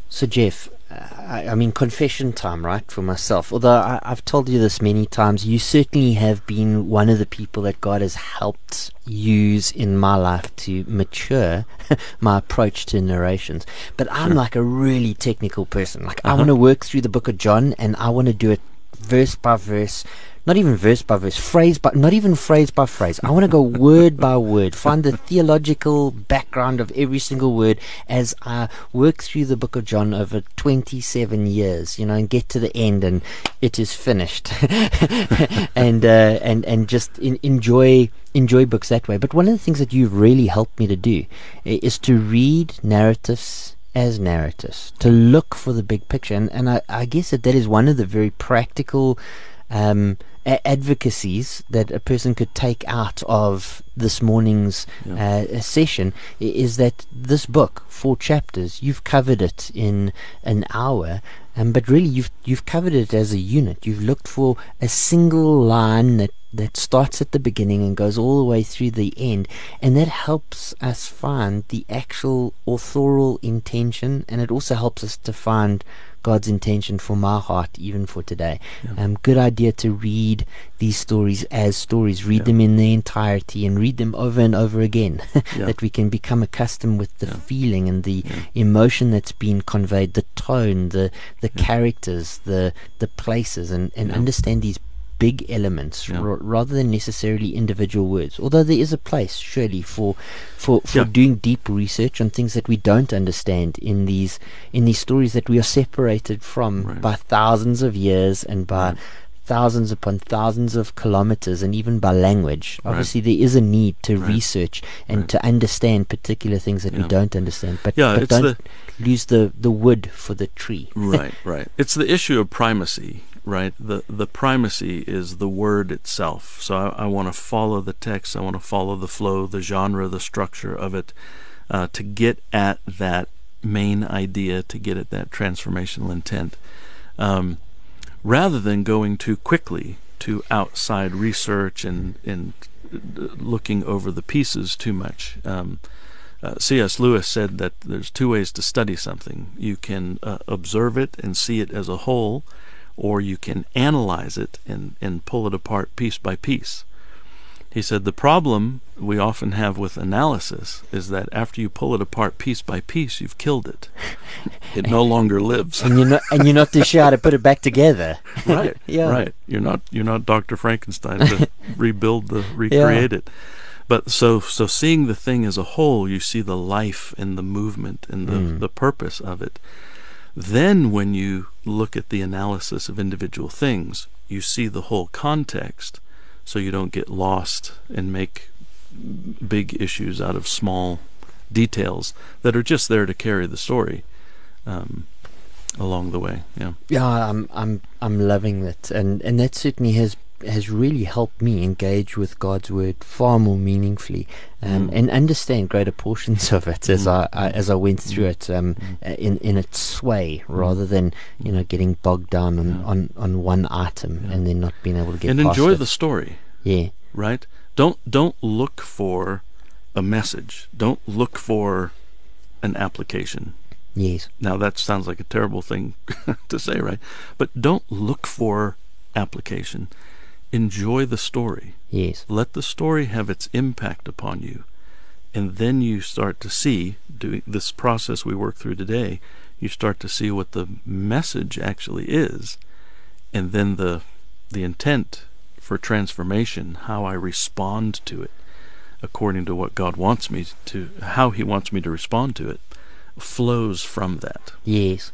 So Jeff, I, I mean confession time, right, for myself. Although I, I've told you this many times, you certainly have been one of the people that God has helped use in my life to mature my approach to narrations. But I'm like a really technical person. Like uh-huh. I want to work through the book of John and I want to do it verse by verse not even verse by verse, phrase by, not even phrase by phrase. I want to go word by word, find the theological background of every single word as I work through the book of John over 27 years, you know, and get to the end and it is finished. and, uh, and, and just in, enjoy, enjoy books that way. But one of the things that you've really helped me to do is to read narratives as narratives, to look for the big picture. And, and I, I guess that that is one of the very practical um, a- advocacies that a person could take out of this morning's yeah. uh, session is that this book, four chapters, you've covered it in an hour, um, but really you've you've covered it as a unit. You've looked for a single line that that starts at the beginning and goes all the way through the end, and that helps us find the actual authorial intention, and it also helps us to find God's intention for my heart, even for today. Yeah. Um, good idea to read these stories as stories, read yeah. them in their entirety, and read them over and over again. that we can become accustomed with the feeling and the emotion that's been conveyed, the tone, the the characters, the the places, and and understand these big elements yeah. r- rather than necessarily individual words. Although there is a place, surely, for for, for yeah. doing deep research on things that we don't understand in these in these stories that we are separated from right. by thousands of years and by. Right. Thousands upon thousands of kilometers, and even by language. Right. Obviously, there is a need to research and to understand particular things that yeah. we don't understand. But, but don't the, lose the, the wood for the tree. right, right. It's the issue of primacy right? The the primacy is the word itself. So I, I want to follow the text. I want to follow the flow, the genre, the structure of it, uh, to get at that main idea, to get at that transformational intent, um, rather than going too quickly to outside research and and looking over the pieces too much. Um, uh, C.S. Lewis said that there's two ways to study something. You can uh, observe it and see it as a whole, or you can analyze it and, and pull it apart piece by piece. He said the problem we often have with analysis is that after you pull it apart piece by piece, you've killed it. It no longer lives. and you're not and you're not too sure how to put it back together. right. yeah. Right. You're not you're not Dr. Frankenstein to rebuild the recreate yeah. it. But so so seeing the thing as a whole, you see the life and the movement and the, mm. the purpose of it. Then, when you look at the analysis of individual things, you see the whole context so you don't get lost and make big issues out of small details that are just there to carry the story um, along the way. Yeah. Yeah, I'm I'm I'm loving it, and and that certainly has has really helped me engage with God's word far more meaningfully um, mm. and understand greater portions of it as mm. I, I, as I went through mm. it um, mm. in in its sway mm. rather than you know getting bogged down on, yeah. on, on one item yeah. and then not being able to get and enjoy it. the story. Yeah. Right. Don't don't look for a message. Don't look for an application. Yes. Now that sounds like a terrible thing to say, right? But don't look for application enjoy the story. Yes. Let the story have its impact upon you. And then you start to see, doing this process we work through today, you start to see what the message actually is. And then the the intent for transformation, how I respond to it, according to what God wants me to how he wants me to respond to it, flows from that. Yes.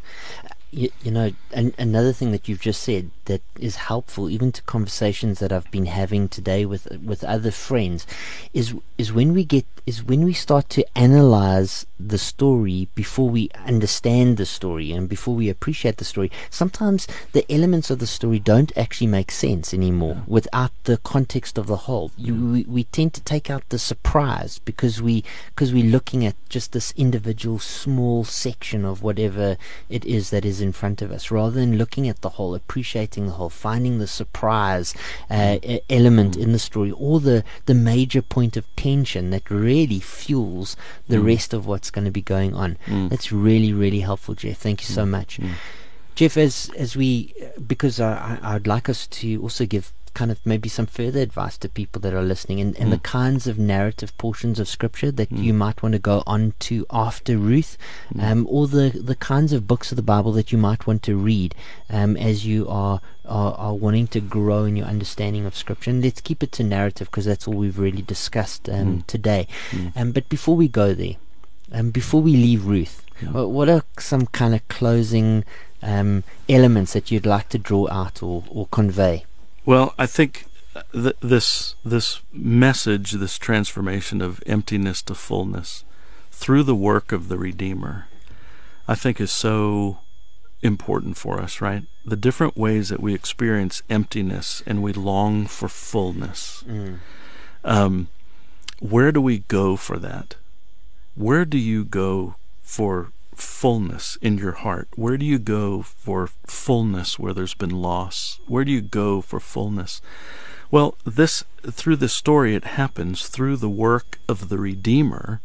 You, you know, an, another thing that you've just said that is helpful, even to conversations that I've been having today with with other friends, is is when we get is when we start to analyze the story before we understand the story and before we appreciate the story. Sometimes the elements of the story don't actually make sense anymore yeah. without the context of the whole. You, we, we tend to take out the surprise because we because we're looking at just this individual small section of whatever it is that is in front of us, rather than looking at the whole, appreciating the whole, finding the surprise uh, mm. element in the story, or the, the major point of tension that really fuels the mm. rest of what's going to be going on. Mm. That's really, really helpful, Jeff. Thank you so mm. much. Mm. Jeff, as as we, because I, I'd like us to also give kind of maybe some further advice to people that are listening and, and mm. the kinds of narrative portions of scripture that mm. you might want to go on to after Ruth, mm. um, or the, the kinds of books of the Bible that you might want to read um, as you are, are, are wanting to grow in your understanding of scripture. And let's keep it to narrative because that's all we've really discussed um, mm. today. Mm. Um, but before we go there, um, before we leave Ruth, yeah. what are some kind of closing um, elements that you'd like to draw out or, or convey? Well, I think th- this this message, this transformation of emptiness to fullness, through the work of the Redeemer, I think is so important for us. Right, the different ways that we experience emptiness and we long for fullness. Mm. Um, where do we go for that? Where do you go for fullness in your heart? Where do you go for fullness where there's been loss? Where do you go for fullness? Well, this through this story it happens through the work of the Redeemer,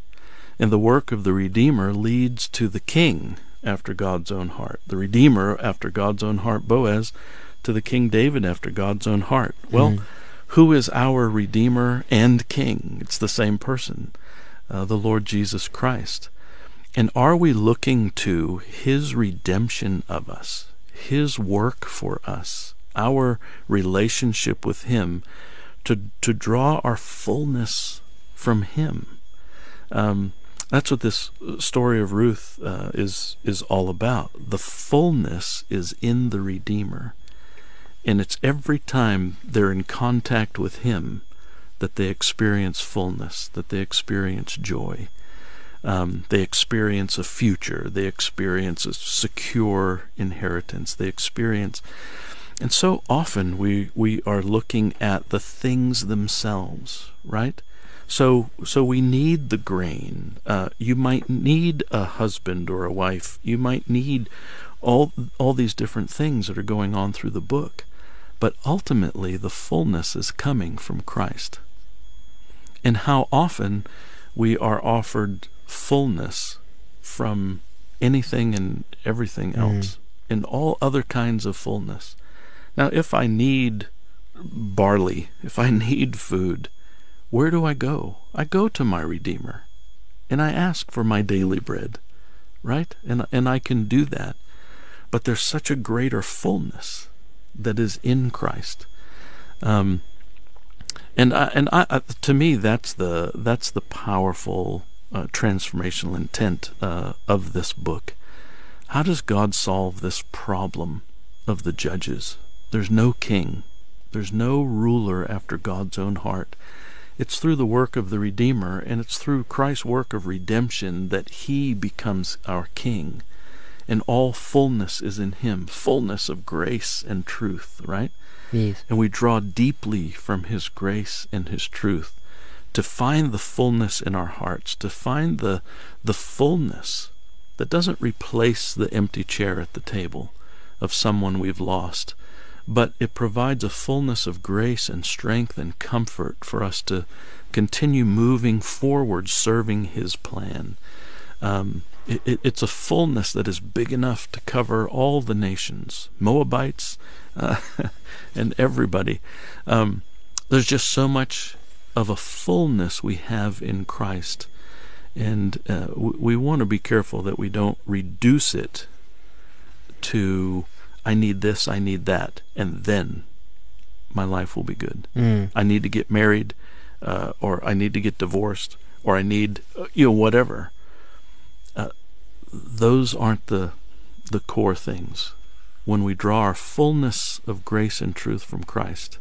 and the work of the Redeemer leads to the King, after God's own heart, the Redeemer after God's own heart, Boaz, to the King David after God's own heart. Well, mm. who is our Redeemer and King? It's the same person, uh, the Lord Jesus Christ. And are we looking to His redemption of us, His work for us, our relationship with Him, to to draw our fullness from Him? Um, that's what this story of Ruth uh, is is all about. The fullness is in the Redeemer, and it's every time they're in contact with Him that they experience fullness, that they experience joy. Um, they experience a future. They experience a secure inheritance. They experience, and so often we we are looking at the things themselves, right? So so we need the grain. Uh, you might need a husband or a wife. You might need all all these different things that are going on through the book, but ultimately the fullness is coming from Christ. And how often we are offered fullness from anything and everything mm. else, mm. and all other kinds of fullness. Now, if I need barley, if I need food, where do I go? I go to my Redeemer, and I ask for my daily bread, right? And and I can do that. But there's such a greater fullness that is in Christ. Um, and I, and I, to me, that's the that's the powerful uh, transformational intent uh, of this book. How does God solve this problem of the judges? There's no king, there's no ruler after God's own heart. It's through the work of the Redeemer, and it's through Christ's work of redemption that He becomes our King. And all fullness is in Him fullness of grace and truth, right? Yes. And we draw deeply from His grace and His truth to find the fullness in our hearts, to find the, the fullness that doesn't replace the empty chair at the table of someone we've lost, but it provides a fullness of grace and strength and comfort for us to continue moving forward, serving His plan. Um, it, it, it's a fullness that is big enough to cover all the nations, Moabites, uh, and everybody. Um, there's just so much of a fullness we have in Christ. And uh, we, we want to be careful that we don't reduce it to, I need this, I need that, and then my life will be good. Mm. I need to get married, uh, or I need to get divorced, or I need, uh, you know, whatever. Uh, those aren't the the core things. When we draw our fullness of grace and truth from Christ,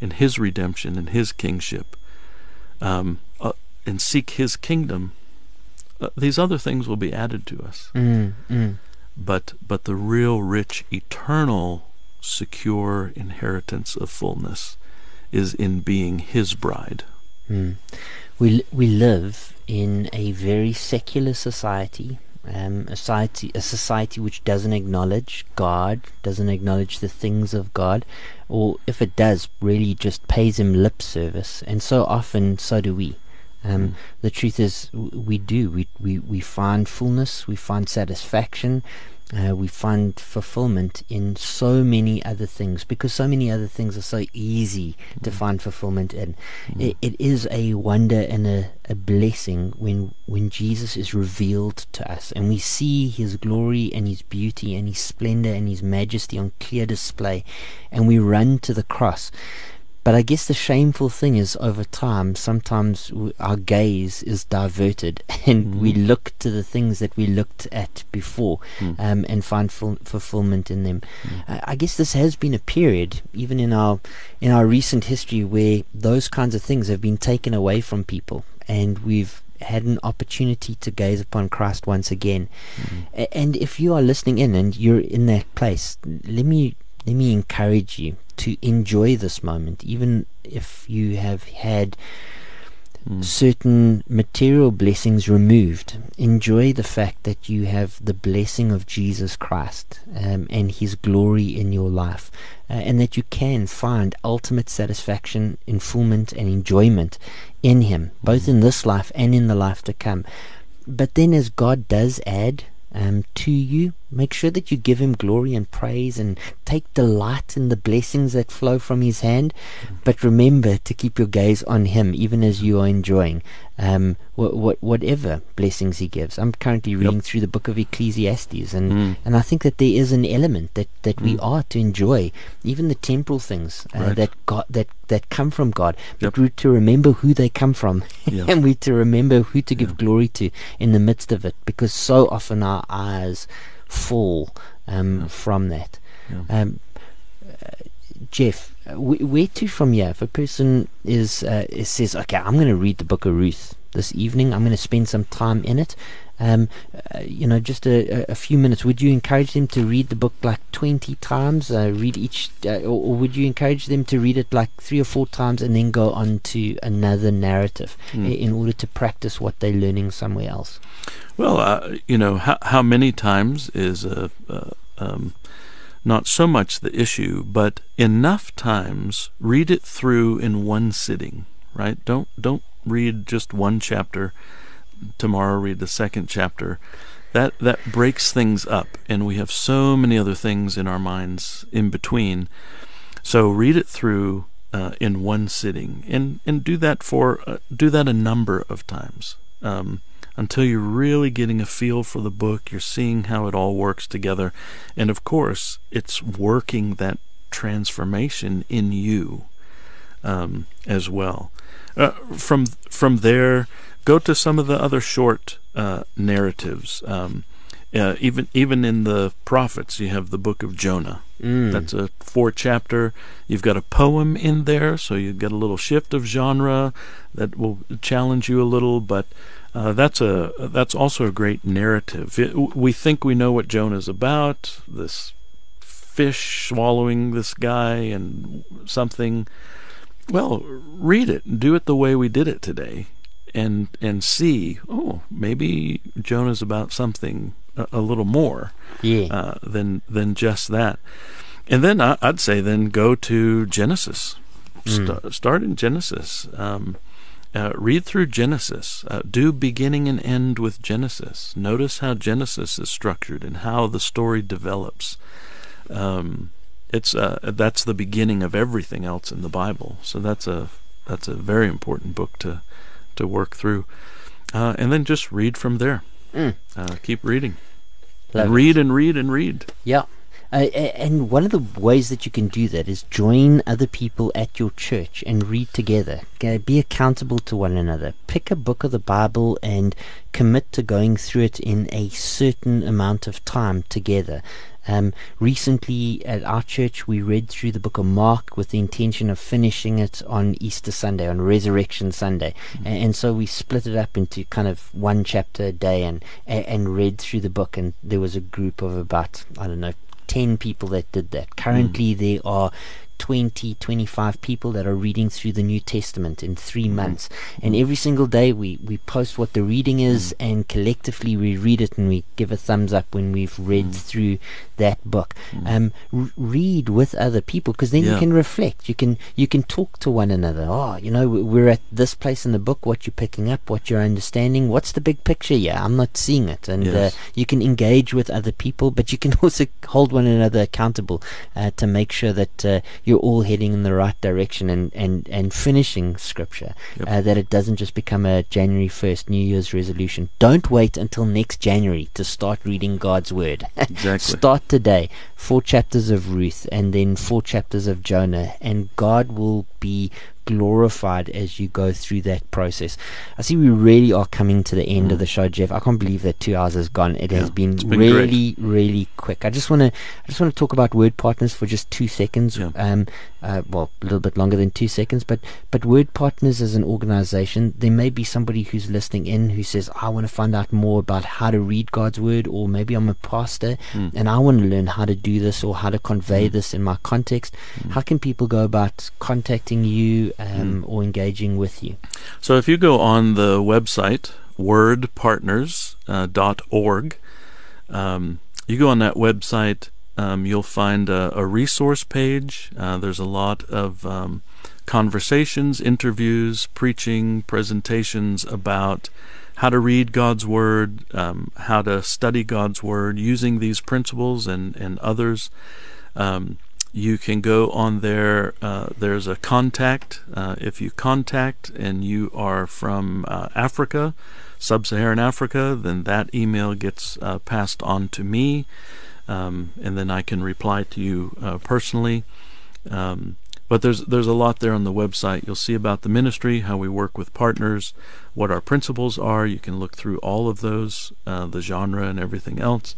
in His redemption and His kingship, um, uh, and seek His kingdom, uh, these other things will be added to us. Mm, mm. But but the real rich, eternal, secure inheritance of fullness is in being His bride. Mm. We we live in a very secular society um, a society, a society which doesn't acknowledge God, doesn't acknowledge the things of God, or if it does, really just pays Him lip service. And so often, so do we. Um, mm. The truth is, we do. We, we, we find fullness, we find satisfaction, uh, we find fulfillment in so many other things because so many other things are so easy mm. to find fulfillment in. Mm. It, it is a wonder and a, a blessing when when Jesus is revealed to us and we see His glory and His beauty and His splendor and His majesty on clear display, and we run to the cross. But I guess the shameful thing is, over time, sometimes our gaze is diverted and mm. we look to the things that we looked at before mm. um, and find ful- fulfillment in them. Mm. I guess this has been a period, even in our in our recent history, where those kinds of things have been taken away from people, and we've had an opportunity to gaze upon Christ once again. Mm. And if you are listening in and you're in that place, let me let me encourage you to enjoy this moment, even if you have had mm. certain material blessings removed. Enjoy the fact that you have the blessing of Jesus Christ um, and His glory in your life, uh, and that you can find ultimate satisfaction, fulfillment, and enjoyment in Him, both hmm. in this life and in the life to come. But then, as God does add um, to you. Make sure that you give him glory and praise and take delight in the blessings that flow from his hand. But remember to keep your gaze on him, even as you are enjoying um, what, what, whatever blessings he gives. I'm currently reading yep. through the book of Ecclesiastes, and, mm. and I think that there is an element that, that mm. we are to enjoy, even the temporal things uh, right. that God that that come from God, but we to remember who they come from, and we to remember who to give glory to in the midst of it, because so often our eyes fall um, from that. Um, uh, Jeff, where to from here? If a person is, uh, says, okay, I'm going to read the book of Ruth this evening, I'm going to spend some time in it. Um, uh, you know, just a, a, few minutes. Would you encourage them to read the book like 20 times? Uh, read each, uh, or, or, would you encourage them to read it like three or four times and then go on to another narrative mm. in order to practice what they're learning somewhere else? Well, uh, you know, how, how many times is a, um, not so much the issue, but enough times read it through in one sitting, right? Don't don't read just one chapter. Tomorrow read the second chapter. That that breaks things up and we have so many other things in our minds in between. So read it through uh, in one sitting and and do that for uh, do that a number of times. Um, until you're really getting a feel for the book, you're seeing how it all works together. And of course, it's working that transformation in you um, as well. Uh, from from there, go to some of the other short uh, narratives. Um, uh, even even in the prophets, you have the book of Jonah. Mm. That's a four chapter. You've got a poem in there, so you get a little shift of genre that will challenge you a little. But uh, that's a that's also a great narrative. It, we think we know what Jonah's about. This fish swallowing this guy and something. Well, read it and do it the way we did it today, and and see. Oh, maybe Jonah's about something a, a little more yeah. uh, than than just that. And then I, would say then go to Genesis. Mm. St- start in Genesis. Um, uh, read through Genesis. Uh, do beginning and end with Genesis. Notice how Genesis is structured and how the story develops. Um, it's uh, that's the beginning of everything else in the Bible. So that's a that's a very important book to to work through, uh, and then just read from there. Mm. Uh, keep reading. And read and read and read. Yeah. Uh, and one of the ways that you can do that is join other people at your church and read together. be accountable to one another. Pick a book of the Bible and commit to going through it in a certain amount of time together. Um, recently at our church, we read through the book of Mark with the intention of finishing it on Easter Sunday, on Resurrection Sunday, mm-hmm. and, and, so we split it up into kind of one chapter a day and, and and read through the book. And there was a group of about I don't know 10 people that did that. Currently, mm. there are 20, 25 people that are reading through the New Testament in three mm-hmm. months. And every single day we, we post what the reading is, mm. and collectively we read it and we give a thumbs up when we've read mm. through that book. Mm. Um, r- read with other people because then yeah. you can reflect. You can you can talk to one another. Oh, you know, we're at this place in the book. What you're picking up, what you're understanding. What's the big picture? Yeah, I'm not seeing it, and uh, yes. uh, you can engage with other people, but you can also hold one another accountable uh, to make sure that uh, you're all heading in the right direction and and and finishing scripture. Yep. Uh, that it doesn't just become a January first New Year's resolution. Don't wait until next January to start reading God's word. Exactly. start today four chapters of Ruth and then four chapters of Jonah, and God will be glorified as you go through that process. I see we really are coming to the end mm. of the show, Jeff. I can't believe that two hours has gone. It yeah, has been, been really, great. really quick. I just want to, I just want to talk about word partners for just two seconds. Yeah. Um, uh, well, a little bit longer than two seconds, but but word partners as an organization, there may be somebody who's listening in who says, I want to find out more about how to read God's word, or maybe I'm a pastor mm. and I want to learn how to do this or how to convey mm. this in my context. Mm. How can people go about contacting you? um, mm. or engaging with you. So if you go on the website wordpartners.org, uh, um, you go on that website, um, you'll find a, a resource page. Uh, there's a lot of um, conversations, interviews, preaching, presentations about how to read God's Word, um, how to study God's Word using these principles and, and others. Um, you can go on there. Uh, there's a contact. Uh, if you contact and you are from uh, Africa, sub Saharan Africa, then that email gets uh, passed on to me, um, and then I can reply to you uh, personally. Um, but there's there's a lot there on the website. You'll see about the ministry, how we work with partners, what our principles are. You can look through all of those, uh, the genre and everything else.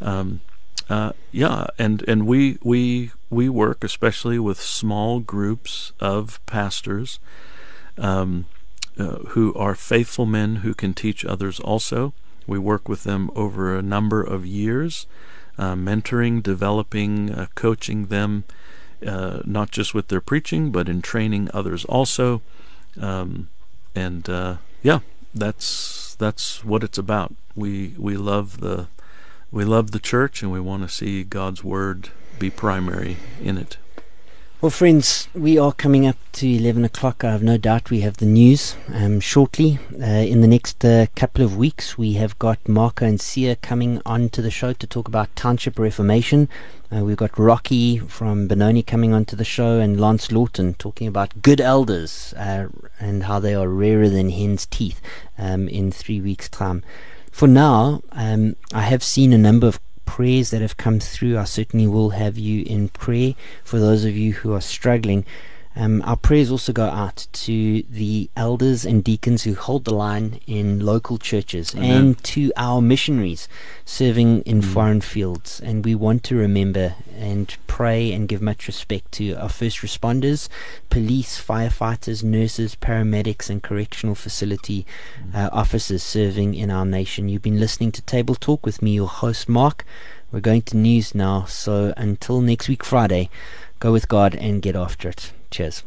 Um, uh, yeah, and and we we we work especially with small groups of pastors um, uh, who are faithful men who can teach others. Also, we work with them over a number of years, uh, mentoring, developing, uh, coaching them uh, not just with their preaching, but in training others also. Um, and uh, yeah, that's that's what it's about. We we love the we love the church, and we want to see God's word be primary in it. Well, friends, we are coming up to 11 o'clock. I have no doubt we have the news um, shortly. Uh, in the next uh, couple of weeks, we have got Marco and Sia coming on to the show to talk about Township Reformation. Uh, we've got Rocky from Benoni coming onto the show and Lance Lawton talking about good elders uh, and how they are rarer than hen's teeth um, in three weeks' time. For now, um, I have seen a number of prayers that have come through. I certainly will have you in prayer for those of you who are struggling. Um, our prayers also go out to the elders and deacons who hold the line in local churches Amen. and to our missionaries serving in mm. foreign fields. And we want to remember and pray and give much respect to our first responders, police, firefighters, nurses, paramedics, and correctional facility mm. uh, officers serving in our nation. You've been listening to Table Talk with me, your host, Mark. We're going to news now, so until next week, Friday, go with God and get after it. Cheers.